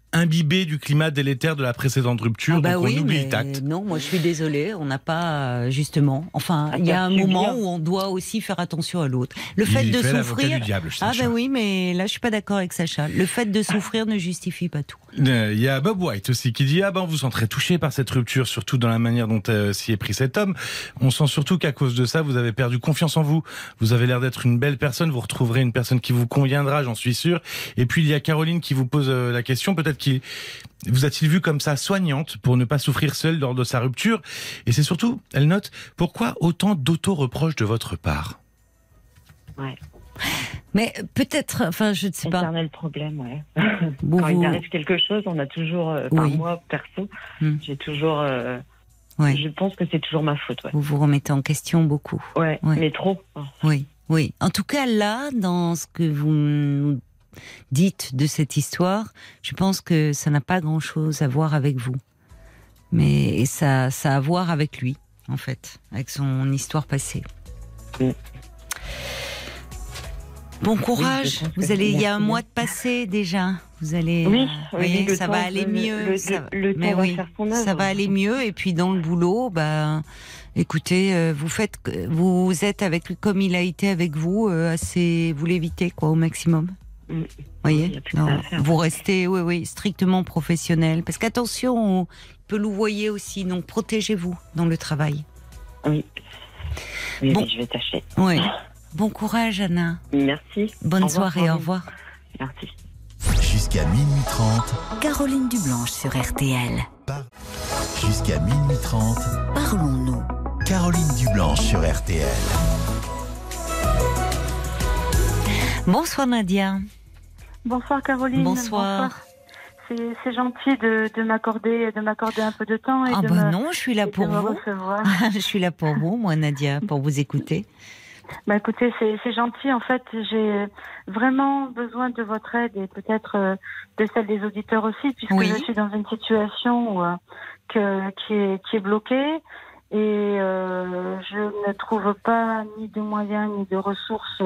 imbibé du climat délétère de la précédente rupture. Ah bah donc oui, on oublie mais le tact. non, moi je suis désolée, on n'a pas euh, justement. Enfin, il y a un moment bien. où on doit aussi faire attention à l'autre. Le fait Il de fait souffrir. du diable, Ah ben oui, mais là je suis pas d'accord avec Sacha. Le fait de souffrir ne justifie pas tout. Euh, Il y a Bob White aussi qui dit ah ben on vous sent très touché par cette rupture, surtout dans la manière dont euh, s'y est pris cet homme. On sent surtout qu'à cause de ça, vous avez perdu confiance en vous. Vous avez l'air d'être une belle personne. Vous retrouverez une personne qui vous conviendra, j'en suis sûr. Et puis il y a Caroline qui vous pose euh, la question, peut-être vous a-t-il vu comme ça soignante pour ne pas souffrir seule lors de sa rupture? Et c'est surtout, elle note, pourquoi autant d'auto-reproches de votre part? Ouais. Mais peut-être, enfin je ne sais pas. Éternel problème, ouais. Quand vous- il arrive quelque chose, on a toujours, euh, Oui. moi perso, Hmm. j'ai toujours, euh, Ouais. je pense que c'est toujours ma faute, ouais. vous vous remettez en question beaucoup. Ouais, Ouais. mais trop. Oh. Oui, oui. En tout cas, là, dans ce que vous dites de cette histoire, je pense que ça n'a pas grand-chose à voir avec vous. Mais ça, ça a à voir avec lui, en fait, avec son histoire passée. Mm. Bon courage. vous allez, il y a un mois de passé déjà. Vous allez, Oui, euh, ça temps va aller mieux. le- ça, le- mais va oui, faire son œuvre. ça va aller mieux. Et puis dans le boulot, bah, écoutez, euh, vous faites, vous êtes avec lui comme il a été avec vous, euh, assez, vous l'évitez quoi au maximum. Voyez, vous restez, oui, oui, strictement professionnel. Parce qu'attention, on peut louvoyer aussi, donc protégez-vous dans le travail. Oui. Oui, Bon. oui, je vais tâcher. Oui. Bon courage, Anna. Merci. Bonne Au revoir, soirée, au Caroline. revoir. Merci. Jusqu'à minuit 30, Caroline Dublanche sur RTL. jusqu'à minuit 30, Parlons-nous. Caroline Dublanche sur RTL. Bonsoir, Nadia. Bonsoir Caroline. Bonsoir. c'est c'est gentil de, de m'accorder de m'accorder un peu de temps et Ah de bah me, non, je suis là pour me vous. recevoir. <laughs> je suis là pour vous, moi Nadia, pour vous écouter. Bah écoutez, c'est c'est gentil. En fait, j'ai vraiment besoin de votre aide et peut-être euh, de celle des auditeurs aussi, puisque Oui. je suis dans une situation où, euh, que, qui, est, qui est bloquée et euh, je ne trouve pas ni de moyens ni de ressources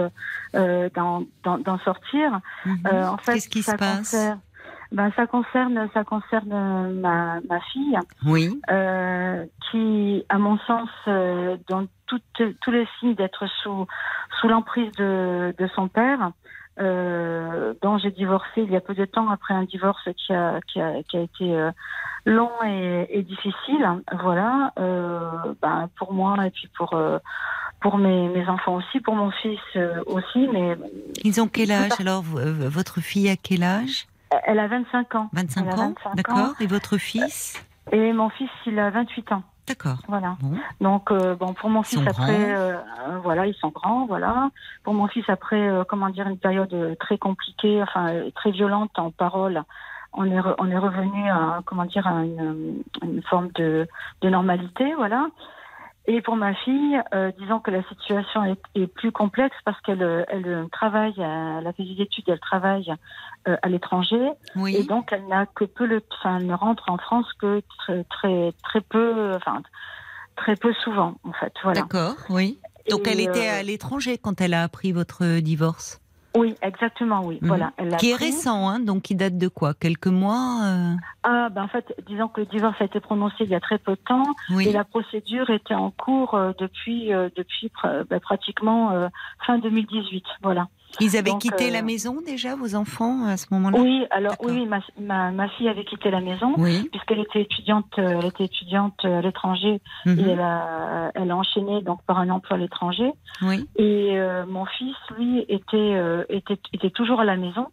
euh, d'en sortir. Mhm. Euh, en fait, Qu'est-ce qui ça se passe concerne- ben, ça concerne, ça concerne ma, ma fille, Oui, euh, qui, à mon sens, euh, dans toutes, tous les signes d'être sous, sous l'emprise de, de son père, euh, dont j'ai divorcé il y a peu de temps après un divorce qui a, qui a, qui a été euh, long et, et difficile. Voilà, euh, ben, pour moi et puis pour euh, pour mes, mes enfants aussi, pour mon fils euh, aussi, mais ils ont quel âge alors Votre fille a quel âge? Elle a 25 ans. 25 Elle a ans 25 ans. D'accord. Et votre fils? Et mon fils, il a 28 ans. D'accord. Voilà. Bon. Donc euh, bon pour mon Ils fils après euh, euh, voilà ils sont grands voilà pour mon fils après euh, comment dire une période très compliquée enfin très violente en parole on est re- on est revenu à comment dire à une, une forme de, de normalité voilà et pour ma fille euh, disons que la situation est, est plus complexe parce qu'elle euh, elle euh, travaille à la fait des études elle travaille euh, à l'étranger et Oui. donc, elle n'a que peu le, enfin, elle ne rentre en France que très, très, très peu, enfin, très peu souvent, en fait. Voilà. D'accord. Oui. Donc Et, elle était euh, à l'étranger quand elle a appris votre divorce? Oui, exactement, oui. Mhm. Voilà. Elle Qui est pris. récent, hein, donc qui date de quoi? Quelques mois euh, Ah, ben, en fait, disons que le divorce a été prononcé il y a très peu de temps Oui. et la procédure était en cours euh, depuis, euh, depuis ben, pratiquement euh, fin 2018. Voilà. Ils avaient donc, quitté euh, la maison déjà, vos enfants, à ce moment-là? Oui, alors, oui, ma, ma, ma fille avait quitté la maison. Oui. Puisqu'elle était étudiante, euh, elle était étudiante euh, à l'étranger Mhm. et elle a, elle a enchaîné donc par un emploi à l'étranger. Oui. Et euh, mon fils, lui, était, euh, était, était toujours à la maison.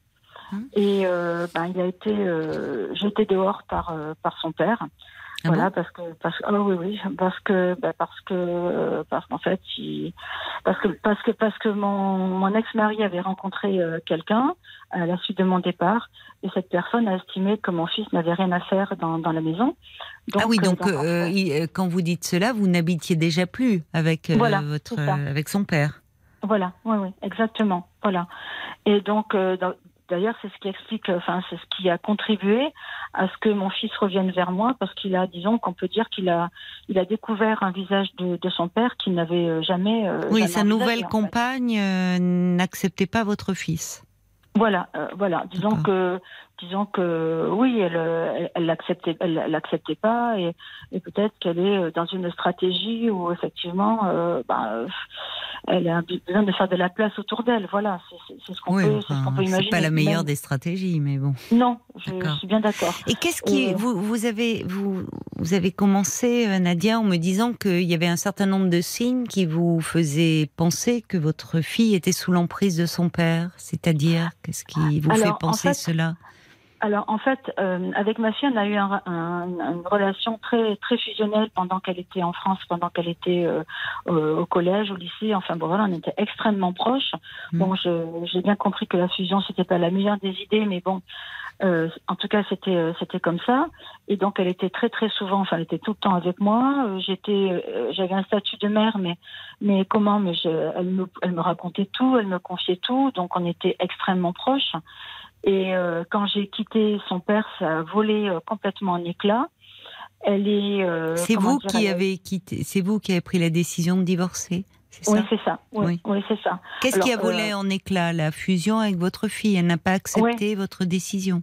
Hum. Et euh, ben, il a été euh, jeté dehors par, euh, par son père. Ah voilà, bon parce que parce que ah oui oui parce que bah, parce que euh, parce qu'en fait il, parce que parce que parce que mon mon ex-mari avait rencontré euh, quelqu'un à la suite de mon départ et cette personne a estimé que mon fils n'avait rien à faire dans, dans la maison. ah oui, euh, donc euh, il- euh, quand vous dites cela, vous n'habitiez déjà plus avec euh, Voilà, votre euh, avec son père. Voilà, oui, oui, exactement. Voilà. Et donc, euh, d'ailleurs, c'est ce qui explique, euh, enfin, c'est ce qui a contribué à ce que mon fils revienne vers moi, parce qu'il a, disons, qu'on peut dire qu'il a, il a découvert un visage de, de son père qu'il n'avait euh, jamais. euh, Oui, jamais sa nouvelle compagne euh, n'acceptait pas votre fils. Voilà, euh, voilà. Disons que, disons que, oui, elle, euh, elle, l'acceptait, elle l'acceptait pas, et, et peut-être qu'elle est euh, dans une stratégie où effectivement, euh, euh, elle a besoin de faire de la place autour d'elle. Voilà, c'est- ce qu'on Oui, peut, c'est ce enfin, qu'on peut imaginer. c'est pas la meilleure Même- des stratégies, mais bon. Non, je suis bien d'accord. Et qu'est-ce qui Et- vous vous avez vous vous avez commencé euh, Nadia en me disant qu'il y avait un certain nombre de signes qui vous faisaient penser que votre fille était sous l'emprise de son père, c'est-à-dire qu'est-ce qui vous Alors, fait en penser fait, cela? Alors en fait, euh, avec ma fille, on a eu un- un- une relation très très fusionnelle pendant qu'elle était en France, pendant qu'elle était euh, euh, au collège, au lycée. Enfin bon voilà, on était extrêmement proches. Mm. Bon, je- j'ai bien compris que la fusion c'était pas la meilleure des idées, mais bon, euh, en tout cas c'était euh, c'était comme ça. Et donc elle était très très souvent, enfin elle était tout le temps avec moi. Euh, J'étais, euh, j'avais un statut de mère, mais mais comment Mais je, elle me elle me racontait tout, elle me confiait tout, donc on était extrêmement proches. Et euh, quand j'ai quitté son père, ça a volé euh, complètement en éclats. Elle est. euh, C'est vous dire, qui elle- avez quitté, c'est vous qui avez pris la décision de divorcer, c'est Oui, c'est ça. Oui, Oui. oui, c'est ça. Qu'est-ce qui a volé en éclats La fusion avec votre fille? Elle n'a pas accepté votre décision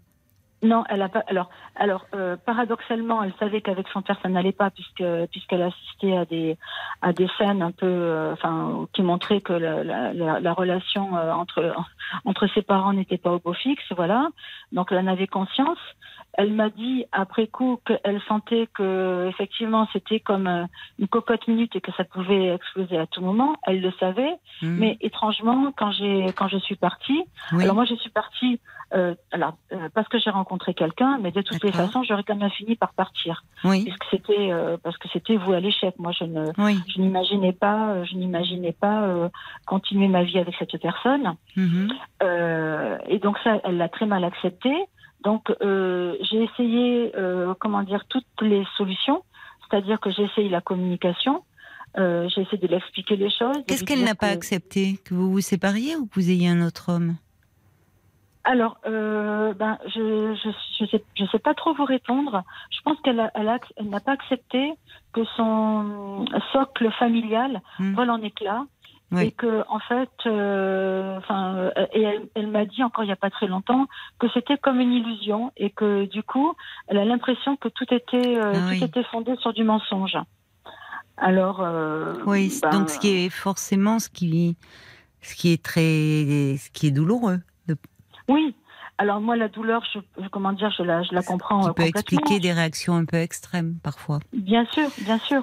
Non, elle a pas. Alors, alors euh, paradoxalement, elle savait qu'avec son père ça n'allait pas puisque puisqu'elle assistait à des à des scènes un peu, euh, enfin, qui montraient que la, la, la, la relation euh, entre entre ses parents n'était pas au beau fixe, voilà. Donc elle en avait conscience. Elle m'a dit après coup qu'elle sentait que effectivement c'était comme euh, une cocotte minute et que ça pouvait exploser à tout moment. Elle le savait, Hmm. mais étrangement quand j'ai quand je suis partie, oui. alors moi, je suis partie euh, alors, euh, parce que j'ai rencontré quelqu'un, mais de toutes les façons, j'aurais quand même fini par partir, oui, puisque c'était euh, parce que c'était vous à l'échec. Moi, je ne oui. je n'imaginais pas, euh, je n'imaginais pas euh, continuer ma vie avec cette personne. Euh, et donc ça, elle l'a très mal accepté. Donc, euh, j'ai essayé, euh, comment dire, toutes les solutions. C'est-à-dire que j'ai essayé la communication. Euh, j'ai essayé de lui expliquer les choses. Qu'est-ce qu'elle n'a pas que- accepté? Que vous vous sépariez ou que vous ayez un autre homme? Alors, euh, ben, je je je sais je sais pas trop vous répondre. Je pense qu'elle elle elle n'a pas accepté que son socle familial Hmm. vole en éclats Oui. et que en fait, euh, enfin, euh, et elle, elle m'a dit encore il y a pas très longtemps que c'était comme une illusion et que du coup, elle a l'impression que tout était euh, Ah tout oui. était fondé sur du mensonge. Alors, Oui, ben, donc ce qui est forcément ce qui, ce qui est très, ce qui est douloureux, de- oui. Alors moi, la douleur, je, comment dire, je la je la comprends qui euh, peut complètement. expliquer des réactions un peu extrêmes parfois. Bien sûr, bien sûr.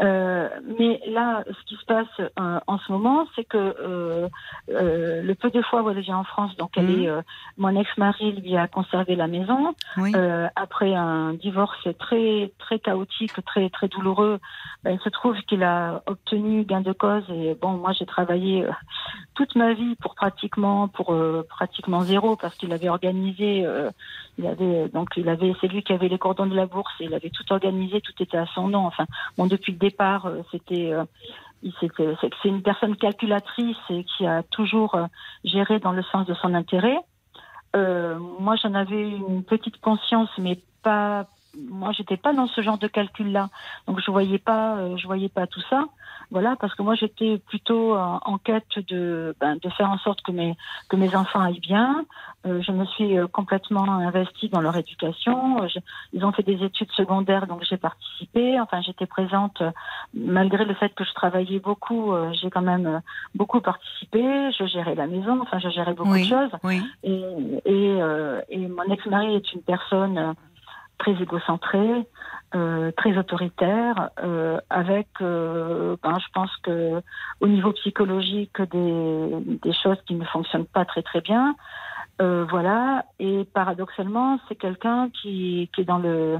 Euh, mais là, ce qui se passe euh, en ce moment, c'est que euh, le peu de fois où elle vient en France, donc elle Mhm. est, mon ex-mari lui a conservé la maison Oui. après un divorce très très chaotique, très très douloureux. ben, il se trouve qu'il a obtenu gain de cause et bon, moi j'ai travaillé toute ma vie pour pratiquement pour pratiquement zéro parce qu'il avait organisé euh, il avait donc il avait c'est lui qui avait les cordons de la bourse et il avait tout organisé tout était à son nom. Enfin bon depuis le départ euh, c'était euh, c'est une personne calculatrice et qui a toujours géré dans le sens de son intérêt. Moi j'en avais une petite conscience mais pas moi j'étais pas dans ce genre de calcul là donc je voyais pas je voyais pas tout ça voilà parce que moi j'étais plutôt en, en quête de ben, de faire en sorte que mes que mes enfants aillent bien euh, je me suis euh, complètement investie dans leur éducation. Euh, je- ils ont fait des études secondaires, donc j'ai participé. Enfin, j'étais présente euh, malgré le fait que je travaillais beaucoup. euh, j'ai quand même euh, beaucoup participé. Je gérais la maison. Enfin, je gérais beaucoup Oui. de choses. Oui. Et, et, euh, et mon ex-mari est une personne euh, très égocentrée, euh, très autoritaire, euh, avec, euh, ben, je pense que au niveau psychologique, des, des choses qui ne fonctionnent pas très très bien. Voilà. Et paradoxalement, c'est quelqu'un qui, qui est dans le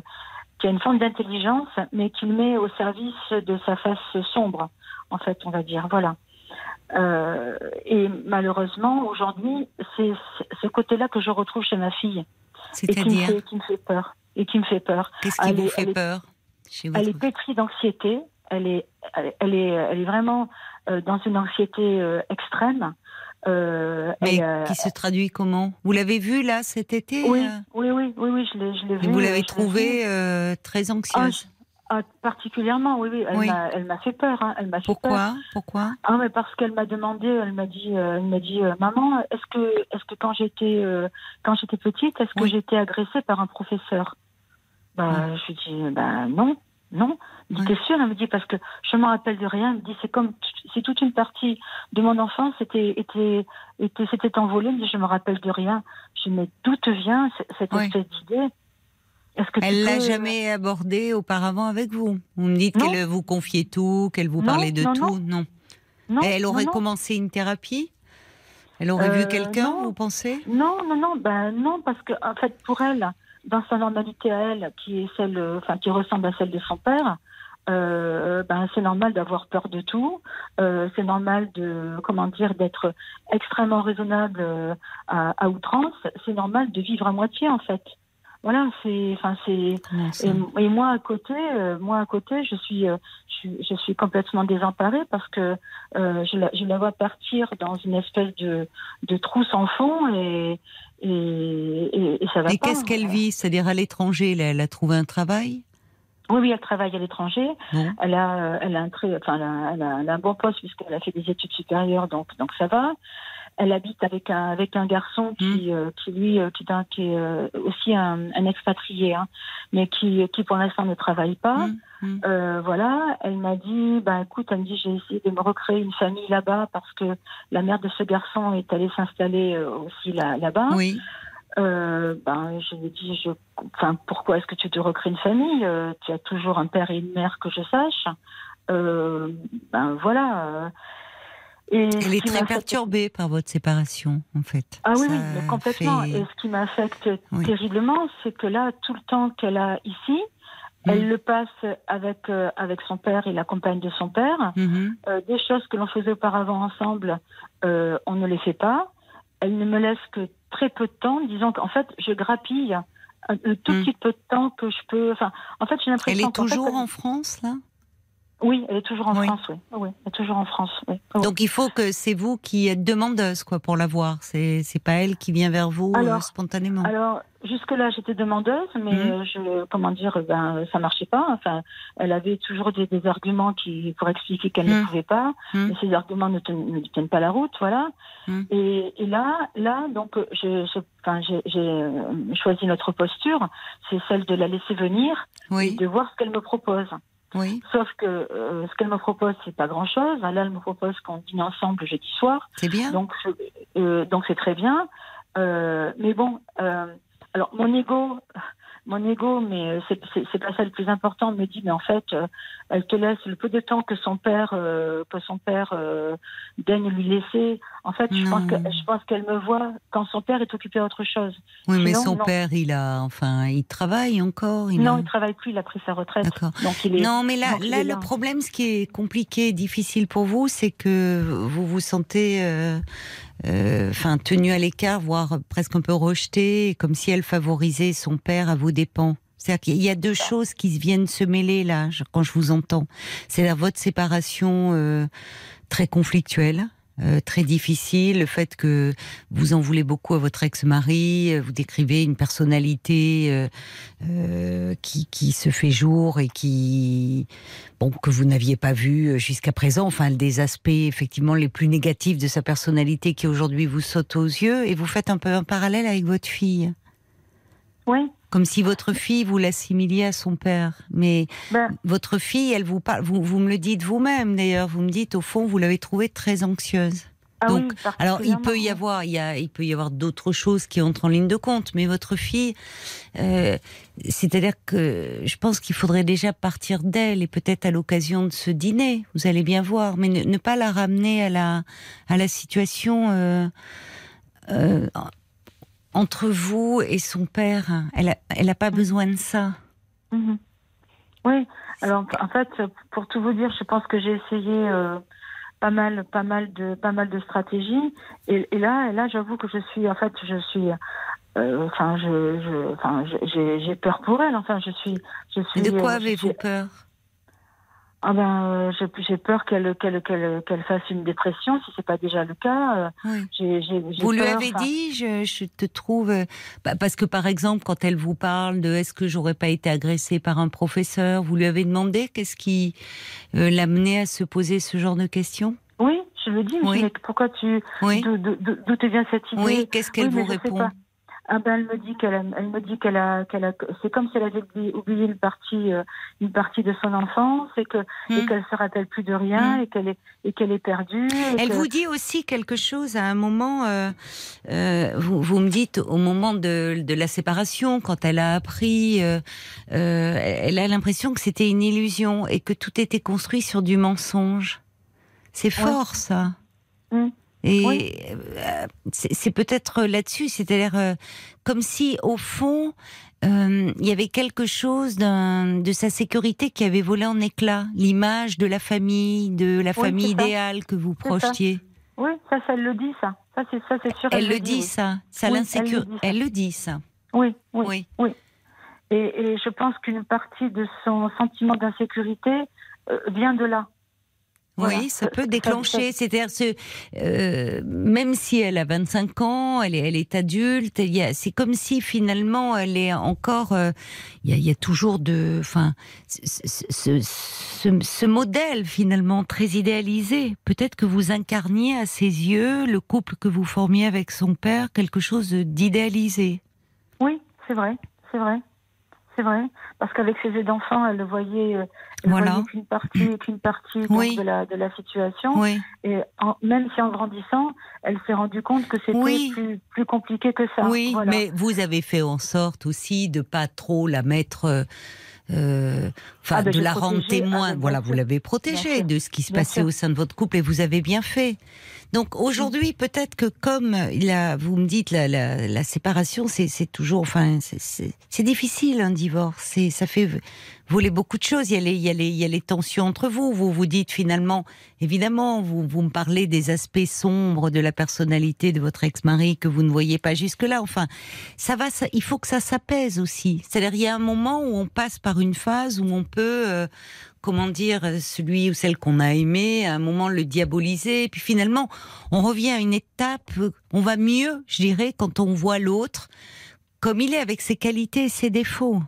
qui a une forme d'intelligence, mais qui le met au service de sa face sombre, en fait, on va dire. Voilà. Euh, et malheureusement, aujourd'hui, c'est ce côté-là que je retrouve chez ma fille et qui me, fait, qui me fait peur. Et qui me fait peur. qu'est-ce qui elle vous est- fait peur chez Elle est pétrie d'anxiété. Elle est, elle, est, elle est vraiment euh, dans une anxiété euh, extrême. Euh, Mais euh, qui se traduit comment? Vous l'avez vu là cet été oui, oui, oui, oui, oui, je l'ai, je l'ai et vu. Vous l'avez trouvée euh, très anxieuse? Ah, particulièrement, oui, oui. Elle Oui. m'a, fait peur. Hein, elle m'a fait peur. Pourquoi? Pourquoi? Ah, mais parce qu'elle m'a demandé, elle m'a dit, elle m'a dit, maman, est-ce que, est-ce que quand j'étais, quand j'étais petite, est-ce que j'étais agressée par un professeur? Bah, je lui dis, bah non, non. Elle me dit, Oui. t'es sûre Elle me dit parce que je me rappelle de rien. Elle me dit, c'est comme, c'est toute une partie de mon enfance était, était, était, s'était envolée. Elle me dit, je me rappelle de rien. Je dis, mais d'où te vient ce- cette Oui. espèce d'idée? Est-ce que tu Elle l'a peux- jamais abordé auparavant avec vous? Vous me dites qu'elle vous confiait tout, qu'elle vous Non, parlait de non, tout Non. Elle aurait commencé une thérapie? Elle aurait vu Euh, quelqu'un, vous pensez? Non, non, non, ben non, parce que en fait, pour elle, dans sa normalité à elle, qui est celle, euh, enfin, qui ressemble à celle de son père, euh, ben c'est normal d'avoir peur de tout. Euh, c'est normal de, comment dire, d'être extrêmement raisonnable euh, à, à outrance. C'est normal de vivre à moitié, en fait. Voilà, c'est, enfin, c'est. Et, et moi à côté, euh, moi à côté, je suis, euh, je suis, je suis complètement désemparée parce que euh, je, la, je la vois partir dans une espèce de, de trou sans fond et et, et, et ça va Et pas. qu'est-ce qu'elle vit? C'est-à-dire à l'étranger, là, elle a trouvé un travail? Oui, oui, elle travaille à l'étranger. Elle a, elle a un très, enfin, elle a, elle a- elle a un bon poste puisqu'elle a fait des études supérieures, donc donc ça va. Elle habite avec un avec un garçon qui euh, qui lui euh, qui, est un- qui est euh, aussi un, un expatrié, hein, mais qui qui pour l'instant ne travaille pas. Hum. Euh, voilà, elle m'a dit, ben écoute, elle me dit, j'ai essayé de me recréer une famille là-bas parce que la mère de ce garçon est allée s'installer aussi là, là-bas. Oui. Euh, ben je lui ai dit, je, enfin pourquoi est-ce que tu te recrées une famille Euh, Tu as toujours un père et une mère que je sache. Euh, ben voilà. Et Elle est très perturbée par votre séparation, en fait. Ah oui, complètement. fait- Et ce qui m'affecte Oui. terriblement, c'est que là, tout le temps qu'elle a ici, elle Mm. le passe avec euh, avec son père et la compagne de son père. Mhm. Euh, des choses que l'on faisait auparavant ensemble, euh, on ne les fait pas. Elle ne me laisse que très peu de temps. Disons qu'en fait, je grappille un, un tout Hmm. petit peu de temps que je peux. Enfin, en fait, j'ai Elle l'impression. est qu'en fait, toujours en France, là? Oui, elle est toujours en Oui. France. Oui, oui, elle est toujours en France. Oui. Oui. Donc il faut que c'est vous qui êtes demandeuse quoi pour la voir. C'est c'est pas elle qui vient vers vous euh, spontanément. Alors jusque-là, j'étais demandeuse, mais Mhm. euh, je, comment dire, ben ça marchait pas. Enfin, elle avait toujours des, des arguments qui pour expliquer qu'elle Mhm. ne pouvait pas, Mhm. mais ces arguments ne, ten- ne tiennent pas la route, voilà. Mhm. Et, et là, là, donc, euh, je, je- enfin, j'ai j'ai, euh, choisi notre posture, c'est celle de la laisser venir et oui, de voir ce qu'elle me propose. Oui, Sauf que euh, ce qu'elle me propose, c'est pas grand-chose. Là, elle me propose qu'on dîne ensemble jeudi soir. c'est bien. Donc, euh, donc c'est très bien. Euh, mais bon, euh, alors mon ego, mon ego, mais euh, c'est c'est- c'est pas ça le plus important. Me dit, mais en fait, euh, elle te laisse le peu de temps que son père, euh, que son père euh, daigne lui laisser. En fait, je Non. pense que je pense qu'elle me voit quand son père est occupé à autre chose. oui, mais son non. père, il a, enfin, il travaille encore. Il non, a- il travaille plus, il a pris sa retraite. D'accord. Donc il est. Non, mais là, donc, là, est le là. problème, ce qui est compliqué, difficile pour vous, c'est que vous vous sentez, enfin, tenu à l'écart, voire presque un peu rejeté, comme si elle favorisait son père à vos dépens. C'est-à-dire qu'il y a deux choses qui viennent se mêler là, quand je vous entends. C'est la votre séparation euh, très conflictuelle. Euh, très difficile, le fait que vous en voulez beaucoup à votre ex-mari, euh, vous décrivez une personnalité euh, qui, qui se fait jour et qui bon que vous n'aviez pas vu jusqu'à présent, enfin des aspects effectivement les plus négatifs de sa personnalité qui aujourd'hui vous sautent aux yeux. Et vous faites un peu un parallèle avec votre fille, Oui. Comme si votre fille vous l'assimiliez à son père, mais Ben, votre fille, elle vous parle, vous, vous me le dites vous-même d'ailleurs, vous me dites au fond vous l'avez trouvée très anxieuse. ah Donc, oui, Alors, il peut y avoir, il, y a, il peut y avoir d'autres choses qui entrent en ligne de compte, mais votre fille, euh, c'est-à-dire que je pense qu'il faudrait déjà partir d'elle et peut-être à l'occasion de ce dîner, vous allez bien voir, mais ne, ne pas la ramener à la à la situation euh, euh, entre vous et son père. Elle a, elle a pas besoin de ça. Mhm. Oui, alors en fait, pour tout vous dire, je pense que j'ai essayé euh, pas mal, pas mal de, pas mal de stratégies, et, et là, et là, j'avoue que je suis, en fait, je suis, euh, enfin, je, je, enfin, je- j'ai, peur pour elle. Enfin, je suis, je suis. Mais de quoi euh, avez-vous peur? Ah ben, euh, j'ai, peur qu'elle, qu'elle, qu'elle, qu'elle fasse une dépression, si c'est pas déjà le cas. euh, Oui. Vous lui avez dit, je, je te trouve, euh, bah, parce que par exemple, quand elle vous parle de est-ce que j'aurais pas été agressée par un professeur, vous lui avez demandé qu'est-ce qui euh, l'amenait à se poser ce genre de questions? Oui, je le dis. Oui. mais pourquoi tu, Oui. d'où, te vient cette idée? Oui, qu'est-ce qu'elle Oui, vous répond? Ah ben elle me dit qu'elle a, elle me dit qu'elle a, qu'elle a, c'est comme si elle avait oublié, une partie, euh, une partie de son enfance et que et Hmm. qu'elle se rappelle plus de rien Hmm. et qu'elle est et qu'elle est perdue. Elle que- vous dit aussi quelque chose à un moment. euh, euh, vous, vous me dites au moment de, de la séparation, quand elle a appris, elle a l'impression que c'était une illusion et que tout était construit sur du mensonge. C'est fort ça. Mm. Et Oui. euh, c'est peut-être là-dessus, c'est-à-dire euh, comme si au fond euh, il y avait quelque chose de sa sécurité qui avait volé en éclats, l'image de la famille, de la Oui, famille idéale que vous ça. projetiez. Oui, ça, ça elle le dit ça. Ça c'est ça c'est sûr. Elle le dit, ça, ça Oui, elle le dit, ça. Elle le dit ça. Oui, oui. Oui. Et, et je pense qu'une partie de son sentiment d'insécurité euh, vient de là. Voilà. Oui, ça peut <laughs> déclencher. C'est-à-dire, ce, euh, même si elle a 25 ans, elle est, elle est adulte. C'est comme si finalement elle est encore. euh, Il y, a, il y a toujours de, enfin, ce, ce, ce- ce modèle finalement très idéalisé. Peut-être que vous incarniez à ses yeux le couple que vous formiez avec son père, quelque chose d'idéalisé. Oui, c'est vrai, c'est vrai, c'est vrai. Parce qu'avec ses yeux d'enfant, elle ne voyait, euh, elle Voilà. voyait qu'une partie, qu'une partie donc, Oui. de la de la situation. Oui. Et en- même si en grandissant, elle s'est rendue compte que c'était Oui. plus, plus compliqué que ça. Oui, Voilà. mais vous avez fait en sorte aussi de pas trop la mettre, euh, enfin, Ah, ben, de la rendre protégé, témoin. ah, ben, voilà, vous l'avez protégée de ce qui se Bien passait sûr. au sein de votre couple et vous avez bien fait. Donc aujourd'hui, peut-être que comme il a, vous me dites la, la, la séparation, c'est toujours, enfin, c'est- difficile un divorce. Ça fait voulez beaucoup de choses. Il y, a les, il, y a les, il y a les tensions entre vous. Vous vous dites finalement, évidemment, vous, vous me parlez des aspects sombres de la personnalité de votre ex-mari que vous ne voyez pas jusque-là. Enfin, ça va, ça, il faut que ça s'apaise aussi. C'est-à-dire, il y a un moment où on passe par une phase où on peut, euh, comment dire, celui ou celle qu'on a aimé, à un moment le diaboliser. Et puis finalement, on revient à une étape, on va mieux, je dirais, quand on voit l'autre comme il est avec ses qualités et ses défauts.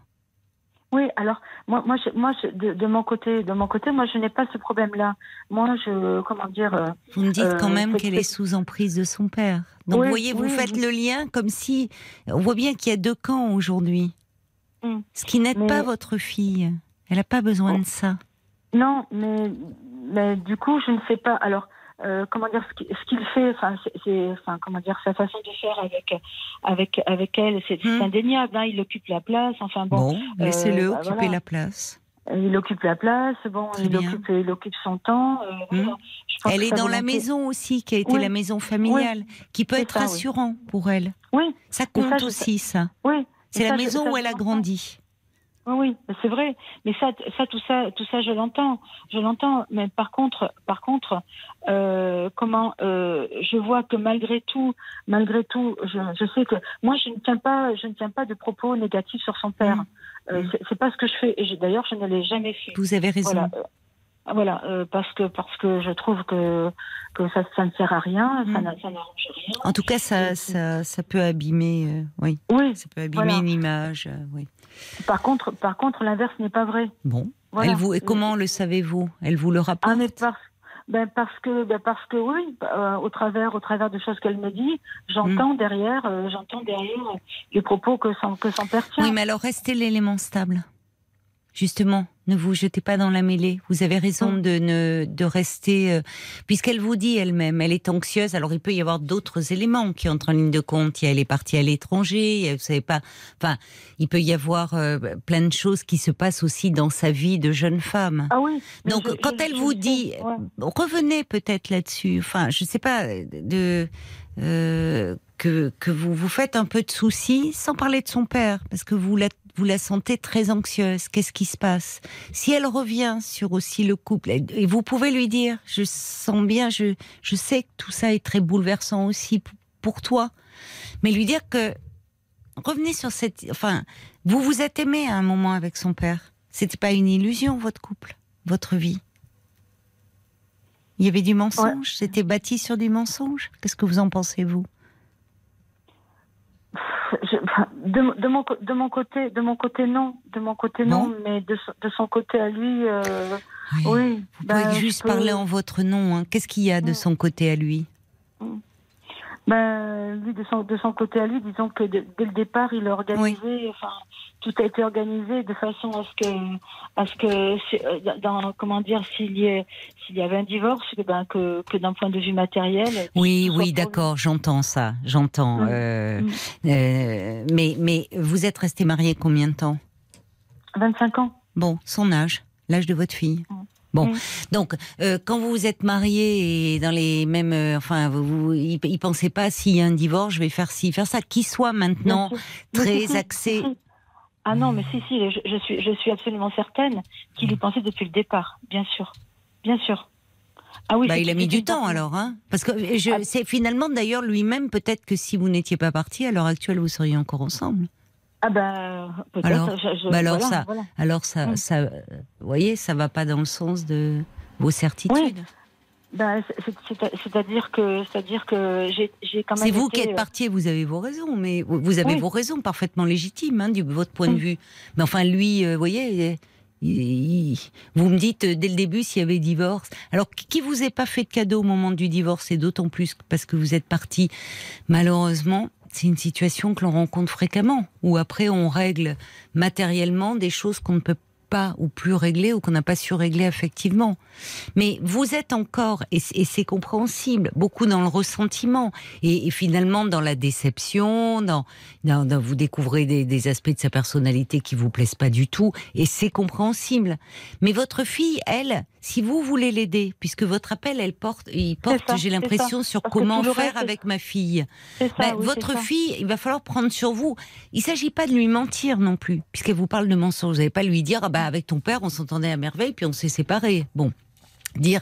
Oui, alors moi, moi, moi de, mon côté, de mon côté, moi, je n'ai pas ce problème-là. Moi, je, comment dire. Euh, vous me dites quand euh, même qu'elle est sous emprise de son père. Donc, vous voyez, vous faites le lien comme si on voit bien qu'il y a deux camps aujourd'hui. Mm. Ce qui n'aide pas votre fille. Elle n'a pas besoin oh. de ça. Non, mais, mais du coup, je ne sais pas. Alors, euh, comment dire ce qu'il fait enfin c'est enfin comment dire sa façon de faire avec avec avec elle c'est hmm. indéniable hein, il occupe la place enfin bon, bon laissez-le euh, occuper la place il occupe la place, bon, il occupe, il occupe, son temps. Euh, hmm. elle est dans la maison aussi, qui a été la maison familiale, qui peut être rassurant pour elle. Oui. Ça compte aussi, ça. Oui. C'est la maison où elle a grandi. Oui, c'est vrai. Mais ça, ça, tout ça, tout ça, je l'entends, je l'entends. Mais par contre, par contre, euh, comment euh, je vois que malgré tout, malgré tout, je, je, sais que moi, je ne tiens pas, je ne tiens pas de propos négatifs sur son père. Mmh. Euh. C'est pas ce que je fais. Et d'ailleurs, je ne l'ai jamais fait. Vous avez raison. Voilà. Voilà, euh, parce que parce que je trouve que que ça, ça ne sert à rien, ça, mm. n'arrange rien. En tout cas, ça ça, ça peut abîmer, euh, oui. Oui. Ça peut abîmer une image, euh, oui. Par contre, par contre, l'inverse n'est pas vrai. Bon. Elle vous et comment le savez-vous? Elle vous le rapporte ah, mais parce, ben parce que ben parce que oui, au travers au travers des choses qu'elle me dit, j'entends mm. derrière, j'entends derrière les propos que son que son père tient. Oui, mais alors restez l'élément stable justement, ne vous jetez pas dans la mêlée. Vous avez raison mm. de ne de rester, euh, puisqu'elle vous dit elle-même, elle est anxieuse. Alors il peut y avoir d'autres éléments qui entrent en ligne de compte. Il y a, elle est partie à l'étranger. Vous savez pas. Enfin, il peut y avoir euh, plein de choses qui se passent aussi dans sa vie de jeune femme. Ah oui. Donc quand elle vous dit, revenez peut-être là-dessus. Enfin, je sais pas de. Euh, que, que vous vous faites un peu de soucis, sans parler de son père, parce que vous l'êtes vous la sentez très anxieuse. Qu'est-ce qui se passe? Si elle revient sur aussi le couple, et vous pouvez lui dire, je sens bien, je, je sais que tout ça est très bouleversant aussi pour toi, mais lui dire que revenez sur cette, enfin, vous vous êtes aimé à un moment avec son père. C'était pas une illusion votre couple, votre vie. Il y avait du mensonge, c'était bâti sur du mensonge? Qu'est-ce que vous en pensez vous? De, de, mon, de mon côté, de mon côté non, de mon côté non, mais de, de, son côté à lui, euh, oui. Vous pouvez ben, juste parler en votre nom. Hein. Qu'est-ce qu'il y a de mm. son côté à lui? Mm. Ben, lui, de son, de son côté à lui, disons que dès le départ, il a organisé, enfin, tout a été organisé de façon à ce que, à ce que, euh, dans, comment dire, s'il y, s'il y avait un divorce, ben, que, que d'un point de vue matériel. Oui, oui, d'accord, j'entends ça, j'entends. Mmh. Euh, mmh. euh, mais, mais vous êtes resté marié combien de temps? 25 ans. Bon, son âge, l'âge de votre fille? Mmh. Bon, donc euh, quand vous vous êtes marié et dans les mêmes, euh, enfin, vous, il, ne pensait pas s'il y a un divorce, je vais faire ci, faire ça, qui soit maintenant très axé. Ah non, mais si, si, je, suis, je suis absolument certaine qu'il y pensait depuis le départ, bien sûr, bien sûr. Ah oui, bah, il a mis du temps alors, hein. Parce que je, ah. c'est finalement d'ailleurs lui-même peut-être que si vous n'étiez pas parti à l'heure actuelle, vous seriez encore ensemble. Ah ben peut-être. Alors, bah alors ça, alors ça, mm. ça, vous voyez, ça va pas dans le sens de vos certitudes. Oui. Ben, c'est-à-dire que, c'est-à-dire que j'ai quand même. C'est vous qui êtes euh, parti, vous avez vos raisons, mais vous avez vos raisons parfaitement légitimes, hein, de votre point de mm. vue. Mais enfin, lui, euh, vous voyez, vous me dites euh, dès le début s'il y avait divorce. Alors, qui vous ait pas fait de cadeau au moment du divorce, et d'autant plus parce que vous êtes parti, malheureusement, c'est une situation que l'on rencontre fréquemment, où après on règle matériellement des choses qu'on ne peut pas ou plus régler ou qu'on n'a pas su régler effectivement. Mais vous êtes encore, et c'est compréhensible, beaucoup dans le ressentiment et, finalement dans la déception, dans, dans, vous découvrez des, des, aspects de sa personnalité qui vous plaisent pas du tout et c'est compréhensible. Mais votre fille, elle, si vous voulez l'aider, puisque votre appel, elle porte, il porte, j'ai l'impression, sur comment faire avec ma fille. Ben, votre fille, il va falloir prendre sur vous. Il s'agit pas de lui mentir non plus, puisqu'elle vous parle de mensonge. Vous n'allez pas lui dire, ah bah avec ton père, on s'entendait à merveille, puis on s'est séparés. Bon, dire,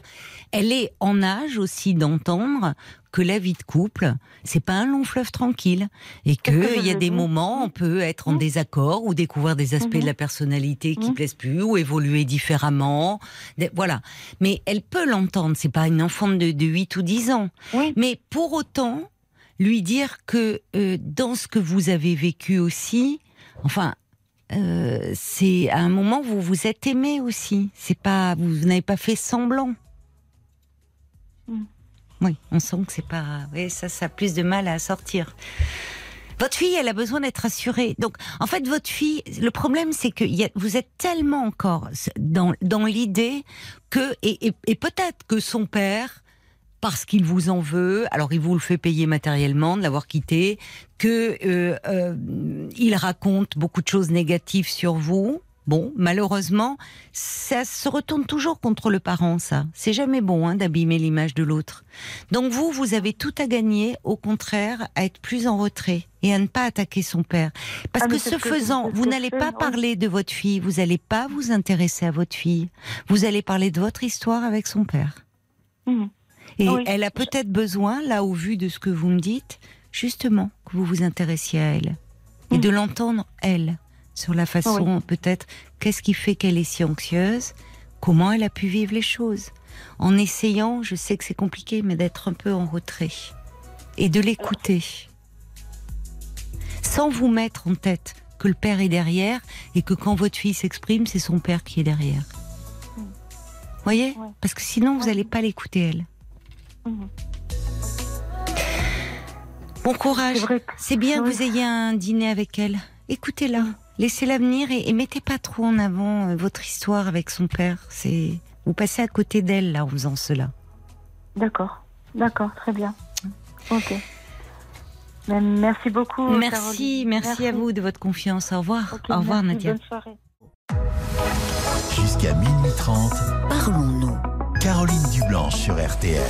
elle est en âge aussi d'entendre que la vie de couple, c'est pas un long fleuve tranquille et qu'il y a des moments on peut être en Mmh. désaccord ou découvrir des aspects Mhm. de la personnalité qui Mhm. plaisent plus ou évoluer différemment. Voilà. Mais elle peut l'entendre. C'est pas une enfant de, de 8 ou 10 ans. Oui. Mais pour autant, lui dire que euh, dans ce que vous avez vécu aussi, enfin, euh, c'est à un moment vous vous êtes aimé aussi. C'est pas vous, n'avez pas fait semblant. Mm. Oui, on sent que c'est pas. Oui, ça, ça a plus de mal à sortir. Votre fille, elle a besoin d'être rassurée. Donc, en fait, votre fille, le problème, c'est que vous êtes tellement encore dans, dans l'idée que, et, et- et peut-être que son père, parce qu'il vous en veut, alors il vous le fait payer matériellement de l'avoir quitté, que euh, euh, il raconte beaucoup de choses négatives sur vous. Bon, malheureusement, ça se retourne toujours contre le parent, ça. C'est jamais bon hein, d'abîmer l'image de l'autre. Donc vous, vous avez tout à gagner, au contraire, à être plus en retrait et à ne pas attaquer son père. Parce Ah, que ce que- faisant, vous n'allez pas parler de votre fille, vous n'allez pas vous intéresser à votre fille. Vous allez parler de votre histoire avec son père. Mhm. Et Oui. elle a peut-être besoin, là, au vu de ce que vous me dites, justement, que vous vous intéressiez à elle. Et Mhm. de l'entendre, elle, sur la façon, peut-être, qu'est-ce qui fait qu'elle est si anxieuse, comment elle a pu vivre les choses. En essayant, je sais que c'est compliqué, mais d'être un peu en retrait. Et de l'écouter. Sans vous mettre en tête que le père est derrière et que quand votre fille s'exprime, c'est son père qui est derrière. Voyez? Ouais. Parce que sinon, vous n'allez pas l'écouter, elle. Bon courage. C'est vrai que- C'est bien que vous ayez un dîner avec elle. Écoutez-la. Laissez-la venir et, et mettez pas trop en avant euh, votre histoire avec son père. C'est vous passez à côté d'elle là en faisant cela. D'accord, d'accord, très bien. Ok. Mais merci beaucoup. merci, Caroline. merci, à vous de votre confiance. Au revoir. Ok, Au revoir merci, Nadia. Bonne soirée. Jusqu'à minuit 30, Parlons-nous. Caroline Dublanche sur RTL.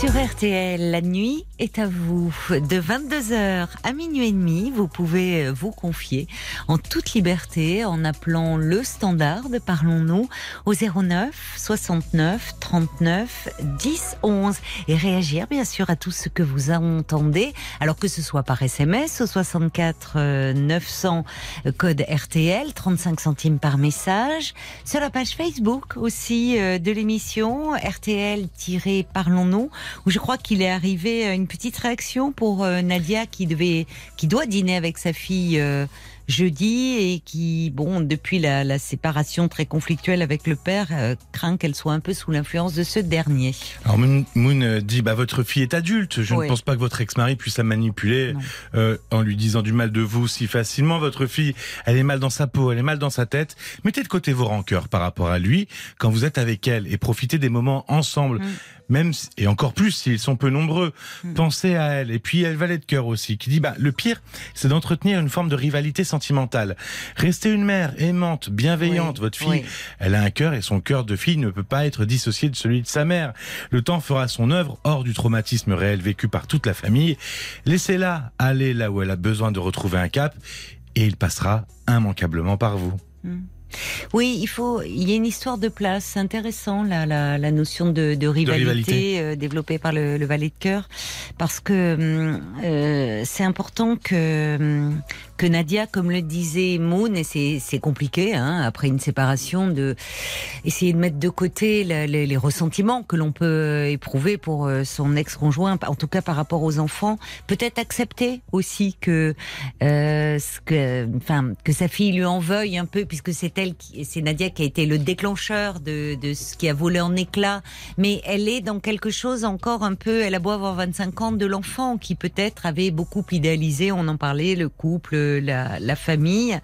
Sur RTL, la nuit est à vous. De 22h à minuit et demi, vous pouvez euh, vous confier en toute liberté en appelant le standard de Parlons-nous au 09 69 39 10 11 et réagir bien sûr à tout ce que vous entendez, alors que ce soit par SMS au 64 euh, 900 euh, code RTL, 35 centimes par message, sur la page Facebook aussi euh, de l'émission RTL-Parlons-nous où je crois qu'il est arrivé euh, une petite réaction pour euh, Nadia qui devait, qui doit dîner avec sa fille euh, jeudi et qui, bon, depuis la, la séparation très conflictuelle avec le père, euh, craint qu'elle soit un peu sous l'influence de ce dernier. Alors Moon, Moon, dit bah votre fille est adulte. Je Oui. ne pense pas que votre ex-mari puisse la manipuler euh, en lui disant du mal de vous si facilement. Votre fille, elle est mal dans sa peau, elle est mal dans sa tête. Mettez de côté vos rancœurs par rapport à lui quand vous êtes avec elle et profitez des moments ensemble. Mm. Même et encore plus s'ils sont peu nombreux, Mm. pensez à elle. Et puis elle valet de cœur aussi, qui dit bah le pire, c'est d'entretenir une forme de rivalité sentimentale. Restez une mère aimante, bienveillante. Oui, Votre fille, oui. elle a un cœur et son cœur de fille ne peut pas être dissocié de celui de sa mère. Le temps fera son œuvre hors du traumatisme réel vécu par toute la famille. Laissez-la aller là où elle a besoin de retrouver un cap et il passera immanquablement par vous. Oui, il faut. Il y a une histoire de place. C'est intéressant la, la, la notion de, de rivalité, rivalité. euh, développée par le, le valet de cœur, parce que hum, euh, c'est important que hum, que Nadia, comme le disait Moon, et c'est compliqué hein, après une séparation, de essayer de mettre de côté les, ressentiments que l'on peut éprouver pour euh, son ex-conjoint, en tout cas par rapport aux enfants. Peut-être accepter aussi que euh, que, enfin, que sa fille lui en veuille un peu, puisque c'est elle, c'est Nadia qui a été le déclencheur de, de ce qui a volé en éclats. Mais elle est dans quelque chose encore un peu. Elle a beau avoir 25 ans de l'enfant qui peut-être avait beaucoup idéalisé. On en parlait, le couple, la, famille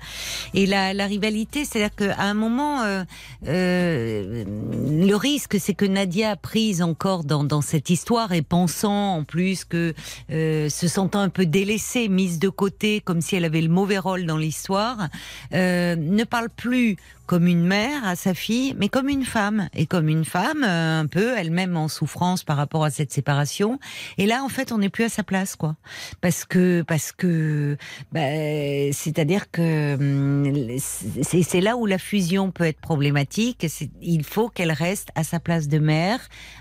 et la, la rivalité. C'est-à-dire qu'à un moment, euh, euh, le risque, c'est que Nadia prise encore dans, cette histoire et pensant en plus que euh, se sentant un peu délaissée, mise de côté, comme si elle avait le mauvais rôle dans l'histoire, ne parle plus comme une mère à sa fille, mais comme une femme et comme une femme euh, un peu elle-même en souffrance par rapport à cette séparation. Et là, en fait, on n'est plus à sa place, quoi, parce que parce que bah, c'est-à-dire que hum, c'est là où la fusion peut être problématique. Il faut qu'elle reste à sa place de mère,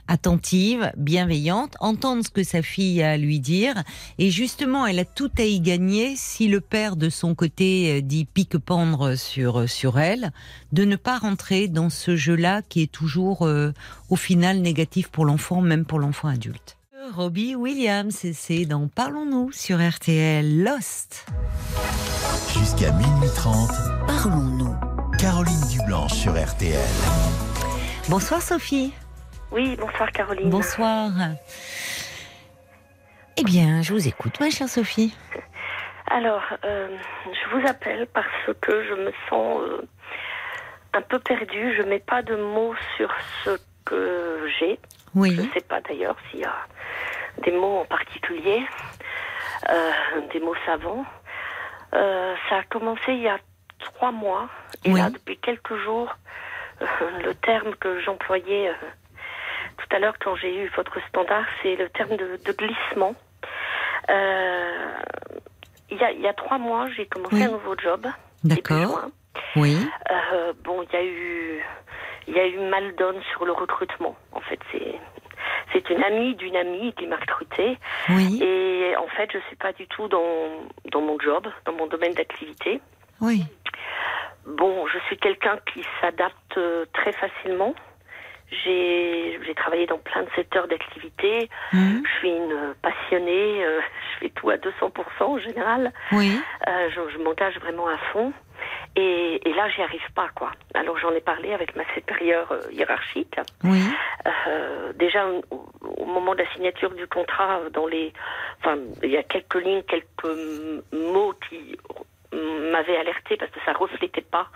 attentive, bienveillante, entendre ce que sa fille a à lui dire. Et justement, elle a tout à y gagner si le père de son côté euh, dit pique-pendre sur, sur elle, de ne pas rentrer dans ce jeu-là qui est toujours euh, au final négatif pour l'enfant, même pour l'enfant adulte. Robbie Williams, c'est dans Parlons-nous sur RTL Lost. Jusqu'à minuit 30, Parlons-nous. Caroline Dublanche sur RTL. Bonsoir Sophie. Oui, bonsoir Caroline. Bonsoir. Eh bien, je vous écoute, ma chère Sophie. <laughs> Alors, euh, je vous appelle parce que je me sens euh, un peu perdue. Je mets pas de mots sur ce que j'ai. Je Oui. ne sais pas d'ailleurs s'il y a des mots en particulier, euh, des mots savants. Euh, ça a commencé il y a trois mois. Et Oui. là, depuis quelques jours, euh, le terme que j'employais euh, tout à l'heure quand j'ai eu votre standard, c'est le terme de, de glissement. Euh, il, y a, il y a trois mois, j'ai commencé Oui. un nouveau job. D'accord. Oui. Euh, bon, il y a eu, il y a eu mal donne sur le recrutement. En fait, c'est, c'est une amie d'une amie qui m'a recrutée. Oui. Et en fait, je suis pas du tout dans, dans mon job, dans mon domaine d'activité. Oui. Bon, je suis quelqu'un qui s'adapte euh, très facilement. J'ai, j'ai travaillé dans plein de secteurs d'activité. Mhm. Je suis une passionnée. euh, <laughs> je fais tout à 200% en général. Oui. Euh, je, je m'engage vraiment à fond. Et, et là, j'y arrive pas, quoi. Alors, j'en ai parlé avec ma supérieure euh, hiérarchique. Oui. Euh, déjà, au, au moment de la signature du contrat, dans les, enfin, il y a quelques lignes, quelques mots qui m'avaient alerté parce que ça reflétait pas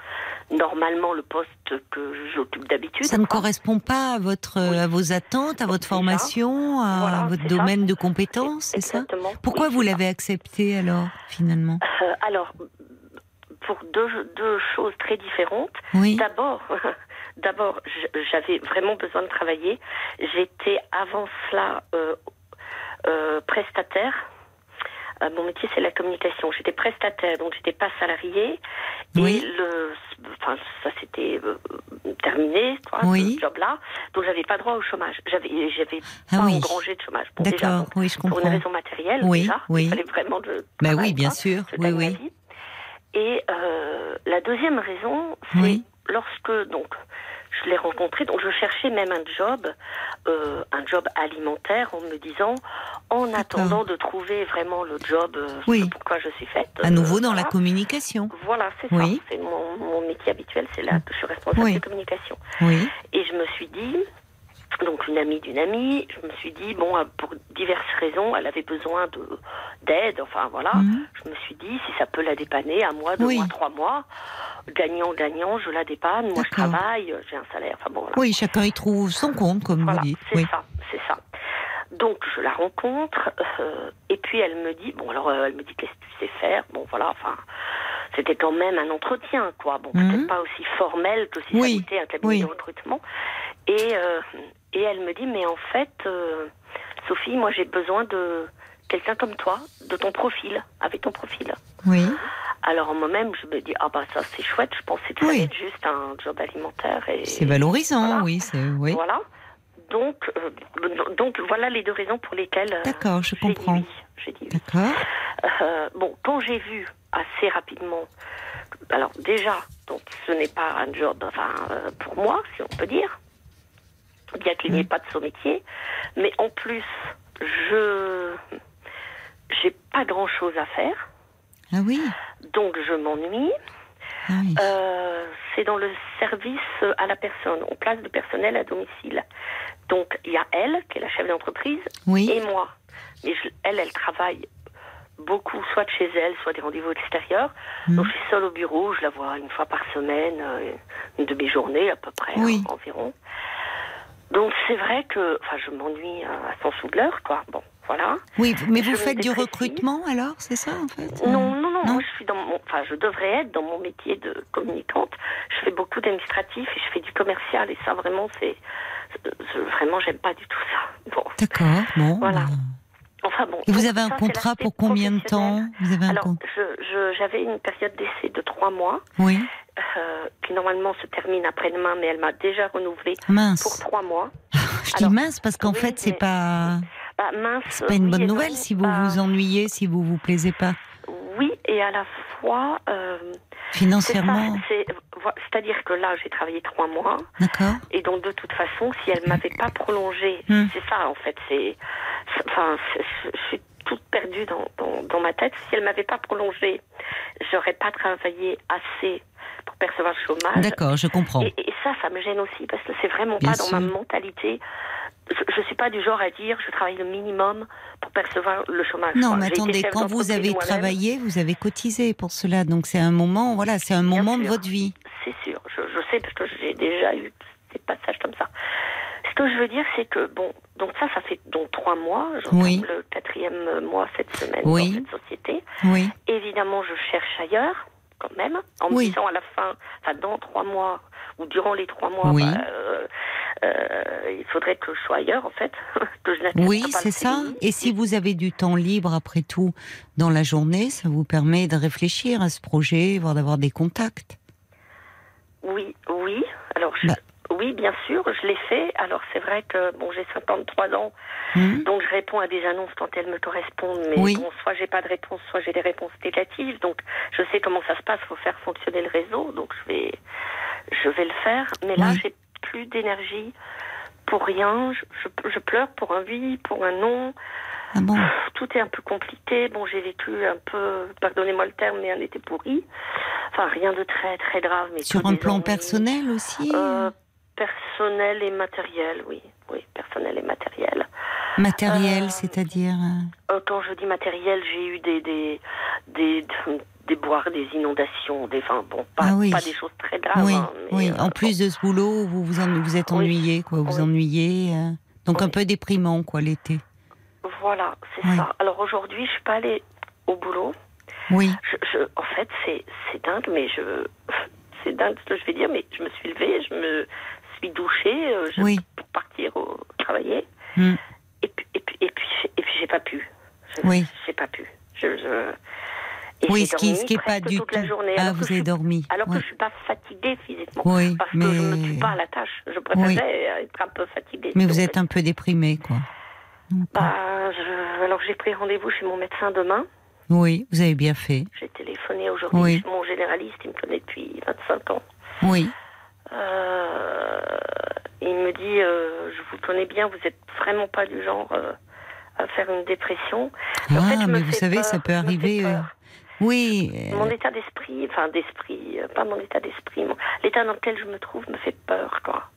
normalement le poste que j'occupe d'habitude. Ça ne correspond pas à votre, Oui. à vos attentes, à votre formation, à Voilà, votre ça. domaine de compétences, c'est ça? Exactement. Pourquoi Oui, vous l'avez accepté alors, finalement? Euh, Alors, deux, deux choses très différentes. Oui. D'abord, <laughs> d'abord, j'avais vraiment besoin de travailler. J'étais avant cela euh, euh, prestataire. Euh, mon métier, c'est la communication. J'étais prestataire, donc j'étais pas salariée. Oui. Et le, enfin, ça s'était euh, terminé, quoi, Oui. ce job-là. Donc j'avais pas droit au chômage. J'avais, j'avais Ah pas oui. engrangé de chômage. Bon, déjà, D'accord, donc, oui, je pour une comprends. raison matérielle, Oui, déjà, oui. il fallait vraiment de Bah oui, bien quoi. sûr. Oui, oui. Et euh, la deuxième raison, c'est Oui. lorsque donc je l'ai rencontré, donc je cherchais même un job, euh, un job alimentaire, en me disant, en attendant de trouver vraiment le job, euh, Oui. pourquoi je suis faite. À nouveau dans la communication. Voilà, c'est Oui. ça. C'est mon, mon métier habituel, c'est là que je suis responsable de communication. Et je me suis dit, donc une amie d'une amie, je me suis dit, bon, euh, pour diverses raisons, elle avait besoin de d'aide, enfin voilà. Mhm. Je me suis dit, si ça peut la dépanner, un mois, deux Oui. mois, trois mois, gagnant, gagnant, je la dépanne, moi je travaille, euh, j'ai un salaire, enfin bon, voilà. Oui, chacun y trouve son compte, comme Voilà, vous dites. c'est Oui. ça, c'est ça. Donc je la rencontre euh, et puis elle me dit bon alors euh, elle me dit qu'est-ce que tu sais faire? Bon voilà enfin c'était quand même un entretien quoi bon Mhm. peut-être pas aussi formel que si Oui, ça était un cabinet oui. de recrutement et euh, et elle me dit mais en fait euh, Sophie moi j'ai besoin de quelqu'un comme toi de ton profil avec ton profil Oui. alors moi-même je me dis ah bah ça c'est chouette je pensais que ça Oui. allait être juste un job alimentaire et C'est valorisant, Voilà. oui. c'est- oui. voilà. Donc, euh, donc voilà les deux raisons pour lesquelles. euh, D'accord, je dit comprends. oui. J'ai dit oui. D'accord. Euh, bon, quand j'ai vu assez rapidement, alors déjà, donc ce n'est pas un job, enfin euh, pour moi, si on peut dire, bien qu'il n'y Mm. ait pas de saut métier, mais en plus, je j'ai pas grand chose à faire, Ah oui. donc je m'ennuie. Ah oui. Euh, c'est dans le service à la personne. On place le personnel à domicile. Donc il y a elle, qui est la chef d'entreprise, oui. et moi. Mais je- elle, elle travaille beaucoup, soit de chez elle, soit des rendez-vous extérieurs. Mhm. Donc je suis seule au bureau, je la vois une fois par semaine, euh, une demi-journée à peu près, Oui. hein, environ. Donc c'est vrai que, enfin, je m'ennuie euh, à 100 sous de l'heure, quoi. Bon, voilà. Oui, mais vous faites du recrutement alors, c'est ça en fait? Non, non, non, Non moi je suis dans mon, enfin je devrais être dans mon métier de communicante. Je fais beaucoup d'administratif et je fais du commercial et ça vraiment c'est je- vraiment j'aime pas du tout ça. Bon. D'accord. Bon. Voilà. bah. Enfin bon. Vous avez un ça, contrat pour combien de temps professionnel. Vous avez un Alors, j'avais une période d'essai de trois mois Oui. euh, qui normalement se termine après-demain, mais elle m'a déjà renouvelé pour trois mois. <laughs> Je dis mince parce qu'en oui, fait, c'est pas, Bah, mince. pas une bonne nouvelle non. si vous Bah, vous ennuyez, si vous vous plaisez pas Oui, et à la fois. euh, financièrement. C'est-à-dire que là, j'ai travaillé trois mois. D'accord. Et donc, de toute façon, si elle m'avait pas prolongé, Hmm. c'est ça, en fait, c'est. Enfin, je suis toute perdue dans, dans, dans ma tête. Si elle m'avait pas prolongé, j'aurais pas travaillé assez pour percevoir le chômage. D'accord, je comprends. Et, et ça, ça me gêne aussi parce que c'est vraiment Bien pas dans ma mentalité. Je, je suis pas du genre à dire je travaille le minimum pour percevoir le chômage. Non, mais attendez, quand vous avez travaillé, vous avez cotisé pour cela. Donc c'est un moment, voilà, c'est un Bien moment de votre vie. C'est sûr, je, je sais parce que j'ai déjà eu des passages comme ça. Ce que je veux dire, c'est que bon, donc ça, ça fait donc trois mois. Oui. le quatrième mois cette semaine Oui. dans cette société. Oui. Évidemment, je cherche ailleurs, quand même, en me disant à la fin, enfin dans trois mois ou durant les trois mois, Oui. bah, euh, euh, il faudrait que je sois ailleurs, en fait, <laughs> que je Oui, c'est ça. Et si vous avez du temps libre après tout dans la journée, ça vous permet de réfléchir à ce projet, voire d'avoir des contacts. Oui, oui. Alors, je- Bah. Oui, bien sûr, je l'ai fait. Alors, c'est vrai que bon, j'ai 53 ans, Hmm donc je réponds à des annonces quand elles me correspondent. Mais Oui. bon, soit j'ai pas de réponse, soit j'ai des réponses négatives. Donc, je sais comment ça se passe. Faut faire fonctionner le réseau. Donc, je vais, je vais le faire. Mais là, Oui. j'ai plus d'énergie pour rien. Je, je- je pleure pour un oui, pour un non. Ah bon? Tout est un peu compliqué. Bon, j'ai vécu un peu, pardonnez-moi le terme, mais un été pourri. Enfin, rien de très très grave. Mais Sur un plan ennuis. personnel aussi? Euh, personnel et matériel, oui. Oui, personnel et matériel. Matériel, euh, c'est-à-dire euh, Euh, quand je dis matériel, j'ai eu des des, des, des boires, des inondations, des, enfin, bon, pas, Ah oui. pas des choses très graves. Oui, hein, mais, oui. euh, En plus de ce boulot, vous vous, en- vous êtes Oui. ennuyé, quoi. Vous Oui. ennuyez. euh, donc un peu déprimant, quoi, l'été. Voilà, c'est ça. Alors aujourd'hui, je suis pas allée au boulot. Oui. Je, je- en fait, c'est c'est dingue, mais je. <laughs> C'est dingue ce que je vais dire, mais je me suis levée, je me suis douchée euh, je- Oui. pour partir au, travailler. Hmm. Et puis, et puis, et puis, j'ai- et puis j'ai pas pu. Je- Oui. J'ai pas pu. Je, Oui, ce qui, dormi ce qui est pas du toute tout. la journée, Ah, vous je avez suis- dormi. Alors Ouais. que je suis pas fatiguée physiquement. Oui, Parce mais que je ne me tue pas à la tâche. Je préférerais être un peu fatiguée. mais vous êtes un peu déprimé, quoi. Bah, je- alors j'ai pris rendez-vous chez mon médecin demain. Oui, vous avez bien fait. J'ai téléphoné aujourd'hui. Oui. Mon généraliste, il me connaît depuis 25 ans. Oui. Euh, il me dit, euh, je vous connais bien, vous êtes vraiment pas du genre euh, à faire une dépression. En Ah, fait, je me mais vous savez, peur, ça peut arriver. Oui. Mon état d'esprit, enfin d'esprit, pas mon état d'esprit, mon- l'état dans lequel je me trouve me fait peur, quoi.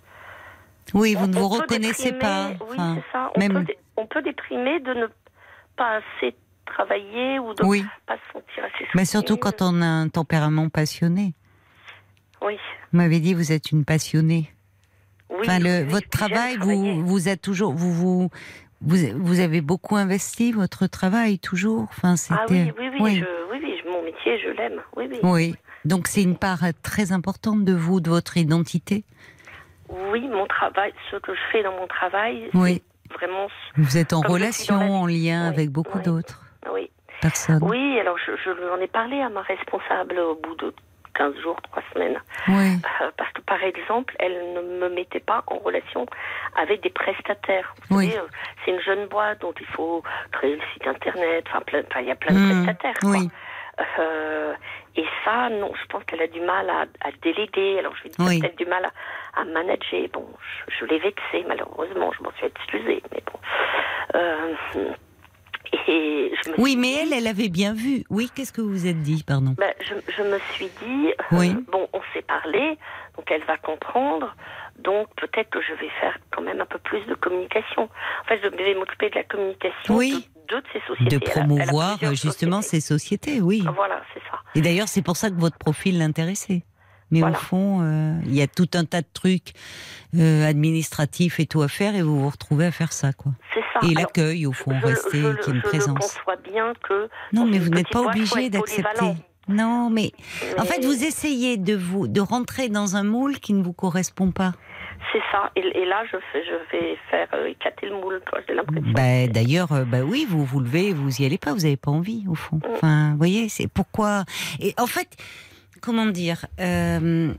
oui, vous On- ne vous reconnaissez déprimer, pas. Oui, Enfin, c'est ça. On, même- peut, on peut déprimer de ne pas assez travailler ou de Oui. pas se sentir assez Mais surtout soutenu. quand on a un tempérament passionné. Oui. Vous m'avez dit, vous êtes une passionnée. oui Enfin, le, oui, votre travail, vous, vous êtes toujours, vous, vous, vous, vous avez beaucoup investi votre travail toujours. Enfin, c'était. Ah oui, oui, oui, oui. Je, oui, oui, je- mon métier, je l'aime. Oui, oui. Oui. Donc c'est une part très importante de vous, de votre identité. Oui, mon travail, ce que je fais dans mon travail, Oui. vraiment. Vous êtes en relation, en lien Oui, avec beaucoup oui. d'autres Oui. personnes. Oui, alors je, je en ai parlé à ma responsable au bout de 15 jours, 3 semaines. Oui. Euh, parce que par exemple, elle ne me mettait pas en relation avec des prestataires. Vous Oui. savez, euh, c'est une jeune boîte dont il faut créer le site internet. Enfin, il y a plein de Hmm, prestataires. quoi. oui. Euh, et ça, non, je pense qu'elle a du mal à, à déléguer. Alors, je vais dire Oui. peut-être du mal à, à manager. Bon, je, je l'ai vexée, malheureusement, je m'en suis excusée, mais bon. Euh, et je me Oui, suis mais elle, elle avait bien vu. Oui, qu'est-ce que vous vous êtes dit, pardon ben, je, je me suis dit, euh, bon, on s'est parlé, donc elle va comprendre, donc peut-être que je vais faire quand même un peu plus de communication. En fait, je vais m'occuper de la communication Oui. de de ces sociétés. De Elle a- elle a promouvoir justement sociétés. ces sociétés, oui. Voilà, c'est ça. Et d'ailleurs, c'est pour ça que votre profil l'intéressait. Mais Voilà. au fond, euh, il y a tout un tas de trucs euh, administratifs et tout à faire, et vous vous retrouvez à faire ça, quoi. C'est ça. Et l'accueil, au fond, je, rester, je, qu'il y ait une je présence. conçois bien que. Non, mais vous n'êtes pas obligé d'accepter. Non, mais en fait, vous essayez de vous de rentrer dans un moule qui ne vous correspond pas. C'est ça. Et, et là, je, fais, je vais faire euh, éclater le moule, j'ai l'impression. Bah, D'ailleurs, euh, bah oui, vous vous levez, vous y allez pas, vous n'avez pas envie, au fond. Enfin, vous voyez, c'est pourquoi? Et en fait, comment dire, euh,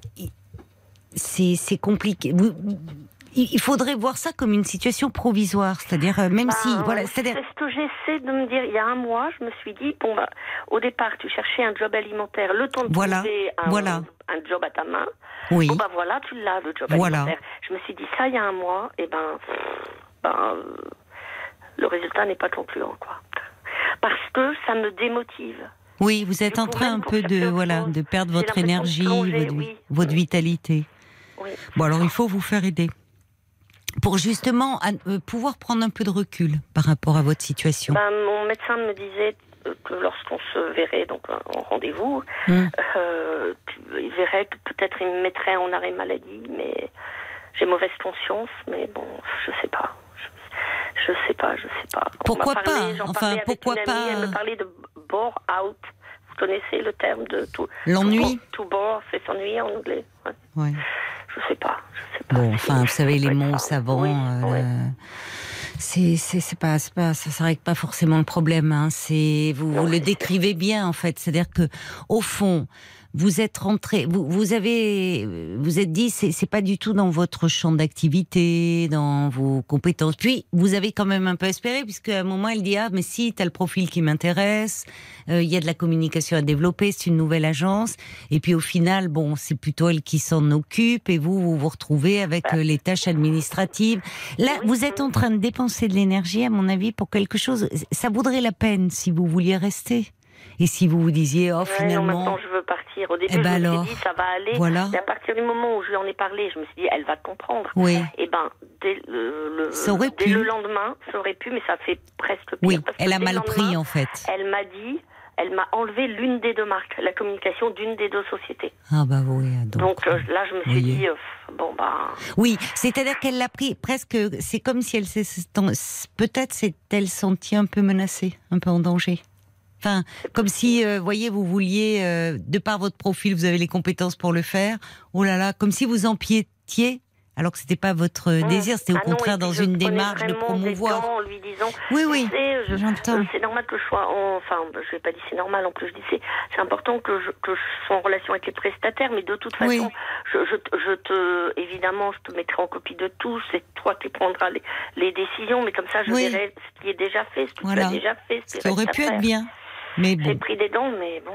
c'est compliqué. Il faudrait voir ça comme une situation provisoire, c'est-à-dire euh, même Bah, si, voilà, c'est ce que j'essaie de me dire. Il y a un mois, je me suis dit, bon, bah, au départ, tu cherchais un job alimentaire, le temps de Voilà, trouver un, voilà. un job à ta main. oui, Bon, bah voilà, tu l'as, le job Voilà. alimentaire. Je me suis dit, ça, il y a un mois, et ben, ben, le résultat n'est pas concluant, quoi. Parce que ça me démotive. Oui, vous êtes en train un peu de voilà de perdre votre énergie, plonger, votre, oui, votre oui. vitalité. Oui. Bon, alors il faut vous faire aider pour justement euh, pouvoir prendre un peu de recul par rapport à votre situation. Ben, mon médecin me disait euh, que lorsqu'on se verrait donc en rendez-vous, Hum. euh, il verrait que peut-être il me mettrait en arrêt maladie, mais j'ai mauvaise conscience, mais bon, je sais pas. Je, sais pas, je sais pas. On Pourquoi parlé, pas? Enfin, pourquoi amie, pas? Elle me parlait de bore out. Vous connaissez le terme de tout L'ennui To bore, c'est s'ennuyer en anglais. Ouais. Ouais. Je sais pas, je sais pas. Bon, Si, enfin, vous savez, les mots savants, Oui, euh, ouais. c'est pas pas ça, ça règle pas forcément le problème. Hein. C'est vous, vous le décrivez bien en fait. C'est-à-dire que au fond, vous êtes rentré, vous vous avez vous êtes dit c'est pas du tout dans votre champ d'activité, dans vos compétences. Puis vous avez quand même un peu espéré puisque à un moment elle dit ah mais si t'as le profil qui m'intéresse, euh, il y a de la communication à développer, c'est une nouvelle agence. Et puis au final, bon, c'est plutôt elle qui s'en occupe et vous, vous vous retrouvez avec euh, les tâches administratives. Là, vous êtes en train de dépenser de l'énergie, à mon avis, pour quelque chose. Ça vaudrait la peine si vous vouliez rester. Et si vous vous disiez, oh, Ouais, non, finalement, maintenant je veux partir. Au début, Eh ben je me suis dit ça va aller. voilà. Et à partir du moment où je lui en ai parlé, je me suis dit elle va comprendre. oui, Et ben, dès le, le- dès le lendemain, ça aurait pu, mais ça fait presque pire. oui, elle a mal pris en fait. Elle m'a dit, elle m'a enlevé l'une des deux marques, la communication d'une des deux sociétés. Ah bah oui, donc. Donc euh, là, je me suis voyez. dit, euh, bon bah, Oui, c'est-à-dire qu'elle l'a pris presque. C'est comme si elle s'est. Peut-être s'est-elle sentie un peu menacée, un peu en danger. Enfin, comme si, euh, voyez, vous vouliez, euh, de par votre profil, vous avez les compétences pour le faire. Oh là là, comme si vous empiétiez, alors que c'était pas votre désir, c'était au Ah contraire dans une démarche de des promouvoir. en lui disant, Oui, oui, je- j'entends. c'est normal que je sois en, enfin, je vais pas dire c'est normal, en plus je dis c'est, important que je, que je sois en relation avec les prestataires, mais de toute façon, Oui. je, je, te- je te, évidemment, je te mettrai en copie de tout, c'est toi qui prendras les, les décisions, mais comme ça je Oui. verrai ce qui est déjà fait, ce que Voilà. déjà fait, ce qui qui aurait pu être bien. Mais J'ai pris des dents, mais bon.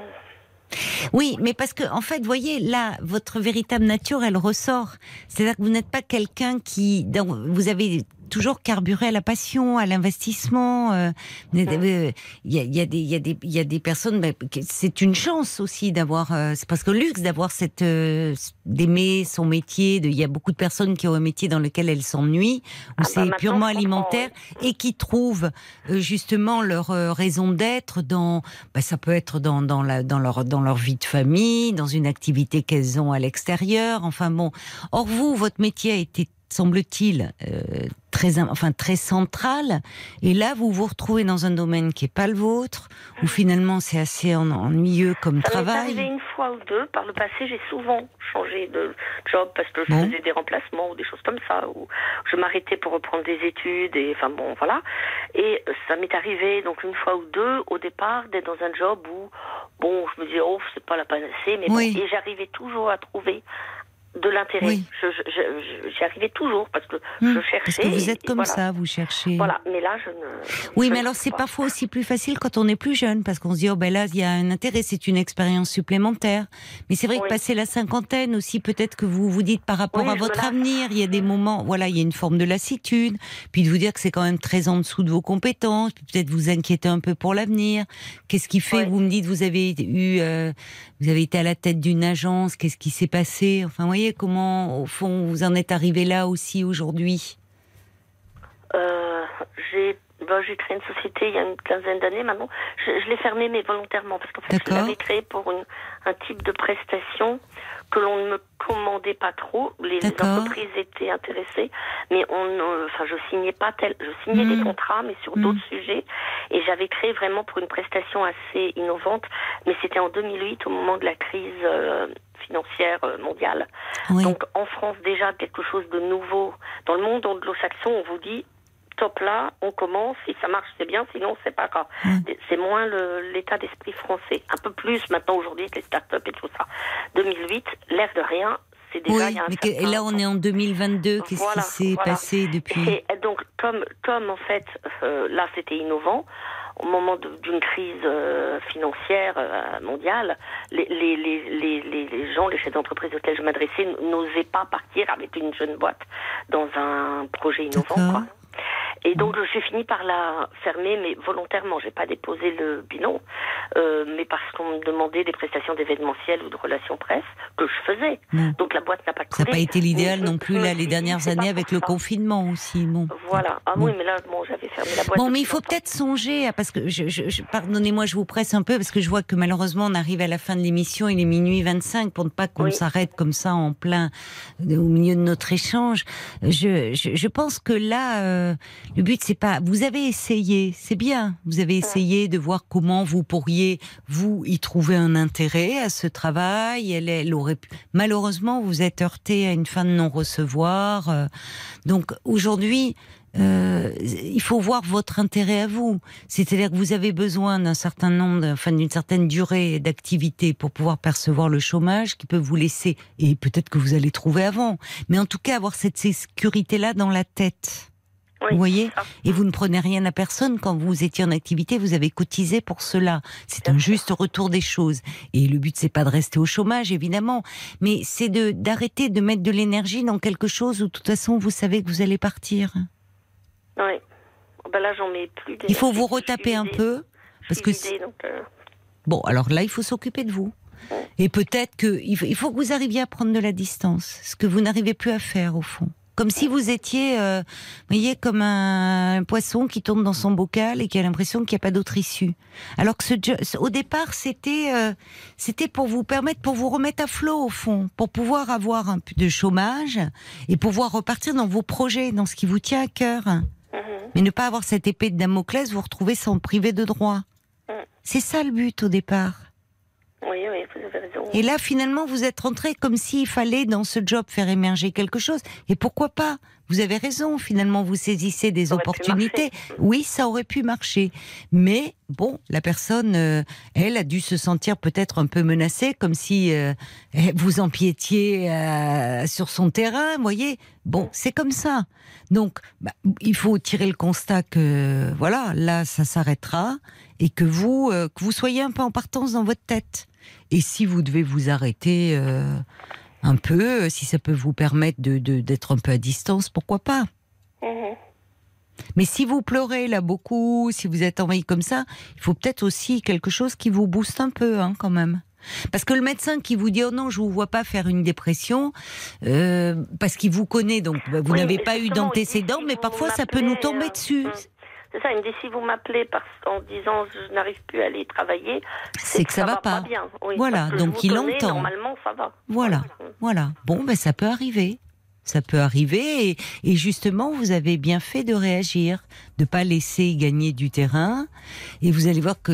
Oui, mais parce que en fait, voyez, là, votre véritable nature, elle ressort. C'est-à-dire que vous n'êtes pas quelqu'un qui, vous avez toujours carburé à la passion, à l'investissement. euh, euh, Il y, a, y a y a des, il y a des personnes. bah, c'est une chance aussi d'avoir. euh, c'est parce que luxe d'avoir cette euh, d'aimer son métier. Il y a beaucoup de personnes qui ont un métier dans lequel elles s'ennuient, où Ah bah, c'est purement alimentaire, et qui trouvent euh, justement leur euh, raison d'être dans. Bah, ça peut être dans, dans, la, dans, leur, dans leur vie de famille, dans une activité qu'elles ont à l'extérieur. Enfin bon. Or, vous, votre métier a été, semble-t-il, euh, très, enfin, très central. Et là, vous vous retrouvez dans un domaine qui n'est pas le vôtre, où finalement c'est assez en- ennuyeux comme Ça m'est arrivé travail. une fois ou deux. Par le passé, j'ai souvent changé de job parce que je Bon. faisais des remplacements ou des choses comme ça, ou je m'arrêtais pour reprendre des études et enfin bon, voilà. Et ça m'est arrivé donc une fois ou deux au départ d'être dans un job où bon, je me disais oh c'est pas la panacée, mais Oui. bon, et j'arrivais toujours à trouver de l'intérêt. Oui. Je, je, je- j'y arrivais toujours parce que Hmm, je cherchais. Parce que vous êtes comme voilà. ça, vous cherchez. Voilà, mais là je ne. Oui, je mais alors c'est pas. parfois aussi plus facile quand on est plus jeune, parce qu'on se dit, oh ben là, il y a un intérêt, c'est une expérience supplémentaire. Mais c'est vrai que passer la cinquantaine aussi, peut-être que vous vous dites par rapport Oui, à votre avenir, il y a des moments, voilà, il y a une forme de lassitude, puis de vous dire que c'est quand même très en dessous de vos compétences, puis peut-être vous inquiéter un peu pour l'avenir. Qu'est-ce qui fait, vous me dites, vous avez eu, euh, vous avez été à la tête d'une agence, qu'est-ce qui s'est passé? Enfin, vous voyez comment, au fond, vous en êtes arrivé là aussi aujourd'hui? Euh, j'ai bah, j'ai créé une société il y a une quinzaine d'années maintenant. Je, je l'ai fermée, mais volontairement, parce qu'en fait, je l'avais créée pour une, un type de prestation que l'on ne me commandait pas trop. Les, entreprises étaient intéressées, mais on, enfin, je signais pas tel, je signais des contrats, mais sur d'autres sujets. Et j'avais créé vraiment pour une prestation assez innovante, mais c'était en 2008, au moment de la crise euh, financière euh, mondiale. Oui. Donc en France déjà quelque chose de nouveau. Dans le monde anglo-saxon, on vous dit top là, on commence, si ça marche c'est bien, sinon c'est pas grave. Mm. C'est moins l'état d'esprit français. Un peu plus maintenant aujourd'hui avec les startups et tout ça. 2008, l'air de rien, c'est déjà oui, il y a un mais que- et certain là on est en 2022. Qu'est-ce Voilà, qui s'est voilà. passé depuis et donc, comme, comme en fait, euh, là, c'était innovant, au moment d'une crise euh, financière euh, mondiale, les, les, les, les, les- les gens, les chefs d'entreprise auxquels je m'adressais, n'osaient pas partir avec une jeune boîte dans un projet innovant. Quoi. Et donc, j'ai fini par la fermer, mais volontairement. J'ai pas déposé le bilan, euh, mais parce qu'on me demandait des prestations d'événementiel ou de relations presse que je faisais. Non. Donc, la boîte n'a pas Ça n'a coulé. pas été l'idéal non plus là les dernières années avec le ça. confinement aussi. Bon. Voilà. Ah Bon. oui, mais là, bon, j'avais fermé la boîte. Bon, mais il faut peut-être songer, à- parce que je, je- je- pardonnez-moi, je vous presse un peu, parce que je vois que malheureusement on arrive à la fin de l'émission, il est minuit 25, pour ne pas qu'on Oui. s'arrête comme ça en plein, au milieu de notre échange. Je, je, je pense que là, euh, le but c'est pas, vous avez essayé, c'est bien, vous avez essayé de voir comment vous pourriez, vous, y trouver un intérêt à ce travail. Elle, elle aurait pu, malheureusement, vous êtes heurté à une fin de non-recevoir. euh, donc aujourd'hui, euh, il faut voir votre intérêt à vous. C'est-à-dire que vous avez besoin d'un certain nombre, enfin d'une certaine durée d'activité pour pouvoir percevoir le chômage qui peut vous laisser, et peut-être que vous allez trouver avant, mais en tout cas avoir cette sécurité-là dans la tête. Oui, vous voyez. Et vous ne prenez rien à personne quand vous étiez en activité, vous avez cotisé pour cela. C'est un juste retour des choses. Et le but c'est pas de rester au chômage évidemment, mais c'est de d'arrêter de mettre de l'énergie dans quelque chose où de toute façon vous savez que vous allez partir. Oui. Ben là, j'en mets plus. Il faut vous retaper un peu parce que donc, euh, Bon, alors là, il faut s'occuper de vous. Et peut-être que il faut que vous arriviez à prendre de la distance, ce que vous n'arrivez plus à faire au fond. Comme si vous étiez, euh, vous voyez, comme un poisson qui tourne dans son bocal et qui a l'impression qu'il n'y a pas d'autre issue. Alors que ce, au départ, c'était, euh, c'était pour vous permettre, pour vous remettre à flot au fond, pour pouvoir avoir un peu de chômage et pouvoir repartir dans vos projets, dans ce qui vous tient à cœur. mhm. Mais ne pas avoir cette épée de Damoclès, vous retrouver sans priver de droit. Mm. C'est ça le but au départ. Oui, oui, vous avez raison. Et là, finalement, vous êtes rentré comme s'il fallait dans ce job faire émerger quelque chose. Et pourquoi pas? Vous avez raison, finalement, vous saisissez des Ça opportunités. Oui, ça aurait pu marcher. Mais bon, la personne, euh, elle, a dû se sentir peut-être un peu menacée, comme si euh, vous empiétiez euh, sur son terrain, vous voyez? Bon, c'est comme ça. Donc, bah, il faut tirer le constat que, voilà, là, ça s'arrêtera et que vous, que vous soyez un peu en partance dans votre tête. Et si vous devez vous arrêter euh, un peu, si ça peut vous permettre de de- d'être un peu à distance, pourquoi pas Mhm. Mais si vous pleurez là beaucoup, si vous êtes envahi comme ça, il faut peut-être aussi quelque chose qui vous booste un peu, hein, quand même. Parce que le médecin qui vous dit oh non je vous vois pas faire une dépression euh, parce qu'il vous connaît donc bah, vous Oui, n'avez pas eu d'antécédents mais parfois ça peut nous tomber euh, dessus. C'est ça, il me dit si vous m'appelez en disant je n'arrive plus à aller travailler, C'est que ça va pas. bien. Oui, Voilà, donc il connais, entend. Normalement, ça va. Voilà, voilà. Bon, ben ça peut arriver. Ça peut arriver et, et justement vous avez bien fait de réagir, de pas laisser gagner du terrain et vous allez voir que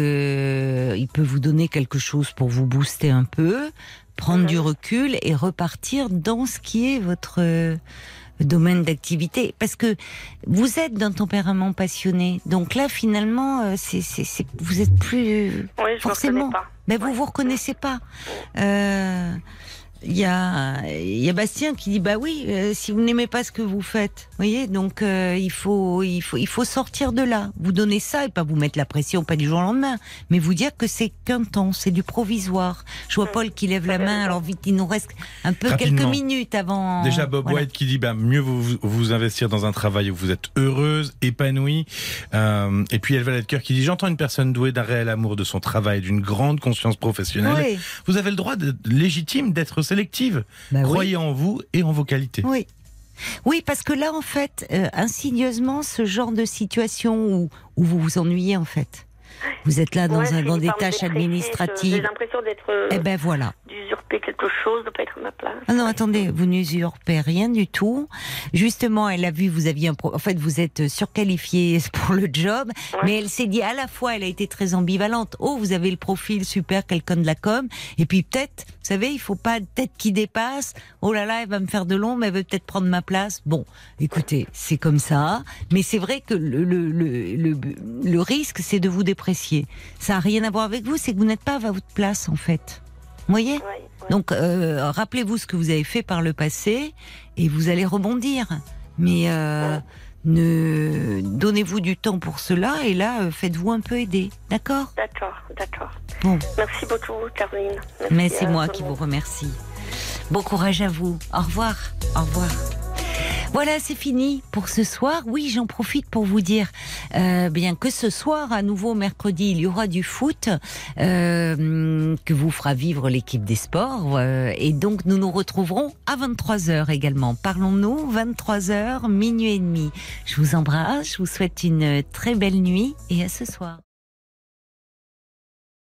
euh, il peut vous donner quelque chose pour vous booster un peu, prendre du recul et repartir dans ce qui est votre domaine d'activité parce que vous êtes d'un tempérament passionné. Donc là finalement euh, c'est c'est c'est- vous êtes plus Oui, je Forcément. me reconnais pas. mais vous Ouais. vous reconnaissez pas. Euh, Il y, a, il y a Bastien qui dit bah oui, euh, si vous n'aimez pas ce que vous faites, vous voyez, donc euh, il faut il faut il faut sortir de là. Vous donner ça et pas vous mettre la pression, pas du jour au lendemain, mais vous dire que c'est qu'un temps, c'est du provisoire. Je vois Paul qui lève la main. Alors vite, il nous reste un peu quelques minutes avant. Déjà Bob Voilà. White qui dit bah, mieux vous, vous vous investir dans un travail où vous êtes heureuse, épanouie. Euh, et puis Elva Ledker qui dit j'entends une personne douée d'un réel amour de son travail, d'une grande conscience professionnelle. Oui, Vous avez le droit de, légitime d'être sélective. bah oui. Croyez en vous et en vos qualités. Oui. Oui, parce que là, en fait, euh, insidieusement, ce genre de situation où, où vous vous ennuyez, en fait. Vous êtes là dans Ouais, un dans des tâches dépresser, je- J'ai administratives. l'impression d'être. euh, Eh ben voilà. d'usurper quelque chose, de pas être à ma place. Ah non, attendez, vous n'usurpez rien du tout. Justement, elle a vu, vous aviez un pro... En fait, vous êtes surqualifié <laughs> pour le job, Ouais. mais elle s'est dit à la fois, elle a été très ambivalente. Oh, vous avez le profil super, quelqu'un de la com. Et puis peut-être, vous savez, il faut pas de tête qui dépasse. Oh là là, elle va me faire de l'ombre, elle veut peut-être prendre ma place. Bon, écoutez, c'est comme ça. Mais c'est vrai que le, le, le, le, le risque, c'est de vous Ça n'a rien à voir avec vous, c'est que vous n'êtes pas à votre place, en fait. Vous voyez Ouais, ouais. donc, euh, rappelez-vous ce que vous avez fait par le passé et vous allez rebondir. Mais euh, ne donnez-vous du temps pour cela et là, euh, faites-vous un peu aider. D'accord? D'accord, d'accord. Bon, Merci beaucoup, Caroline. Merci mais c'est moi qui vous remercie. Bon courage à vous. Au revoir. Au revoir. Voilà, c'est fini pour ce soir. Oui, j'en profite pour vous dire euh, bien que ce soir, à nouveau mercredi, il y aura du foot euh, que vous fera vivre l'équipe des sports. euh, et donc, nous nous retrouverons à 23h également. Parlons-nous, 23h, minuit et demi. Je vous embrasse, je vous souhaite une très belle nuit et à ce soir.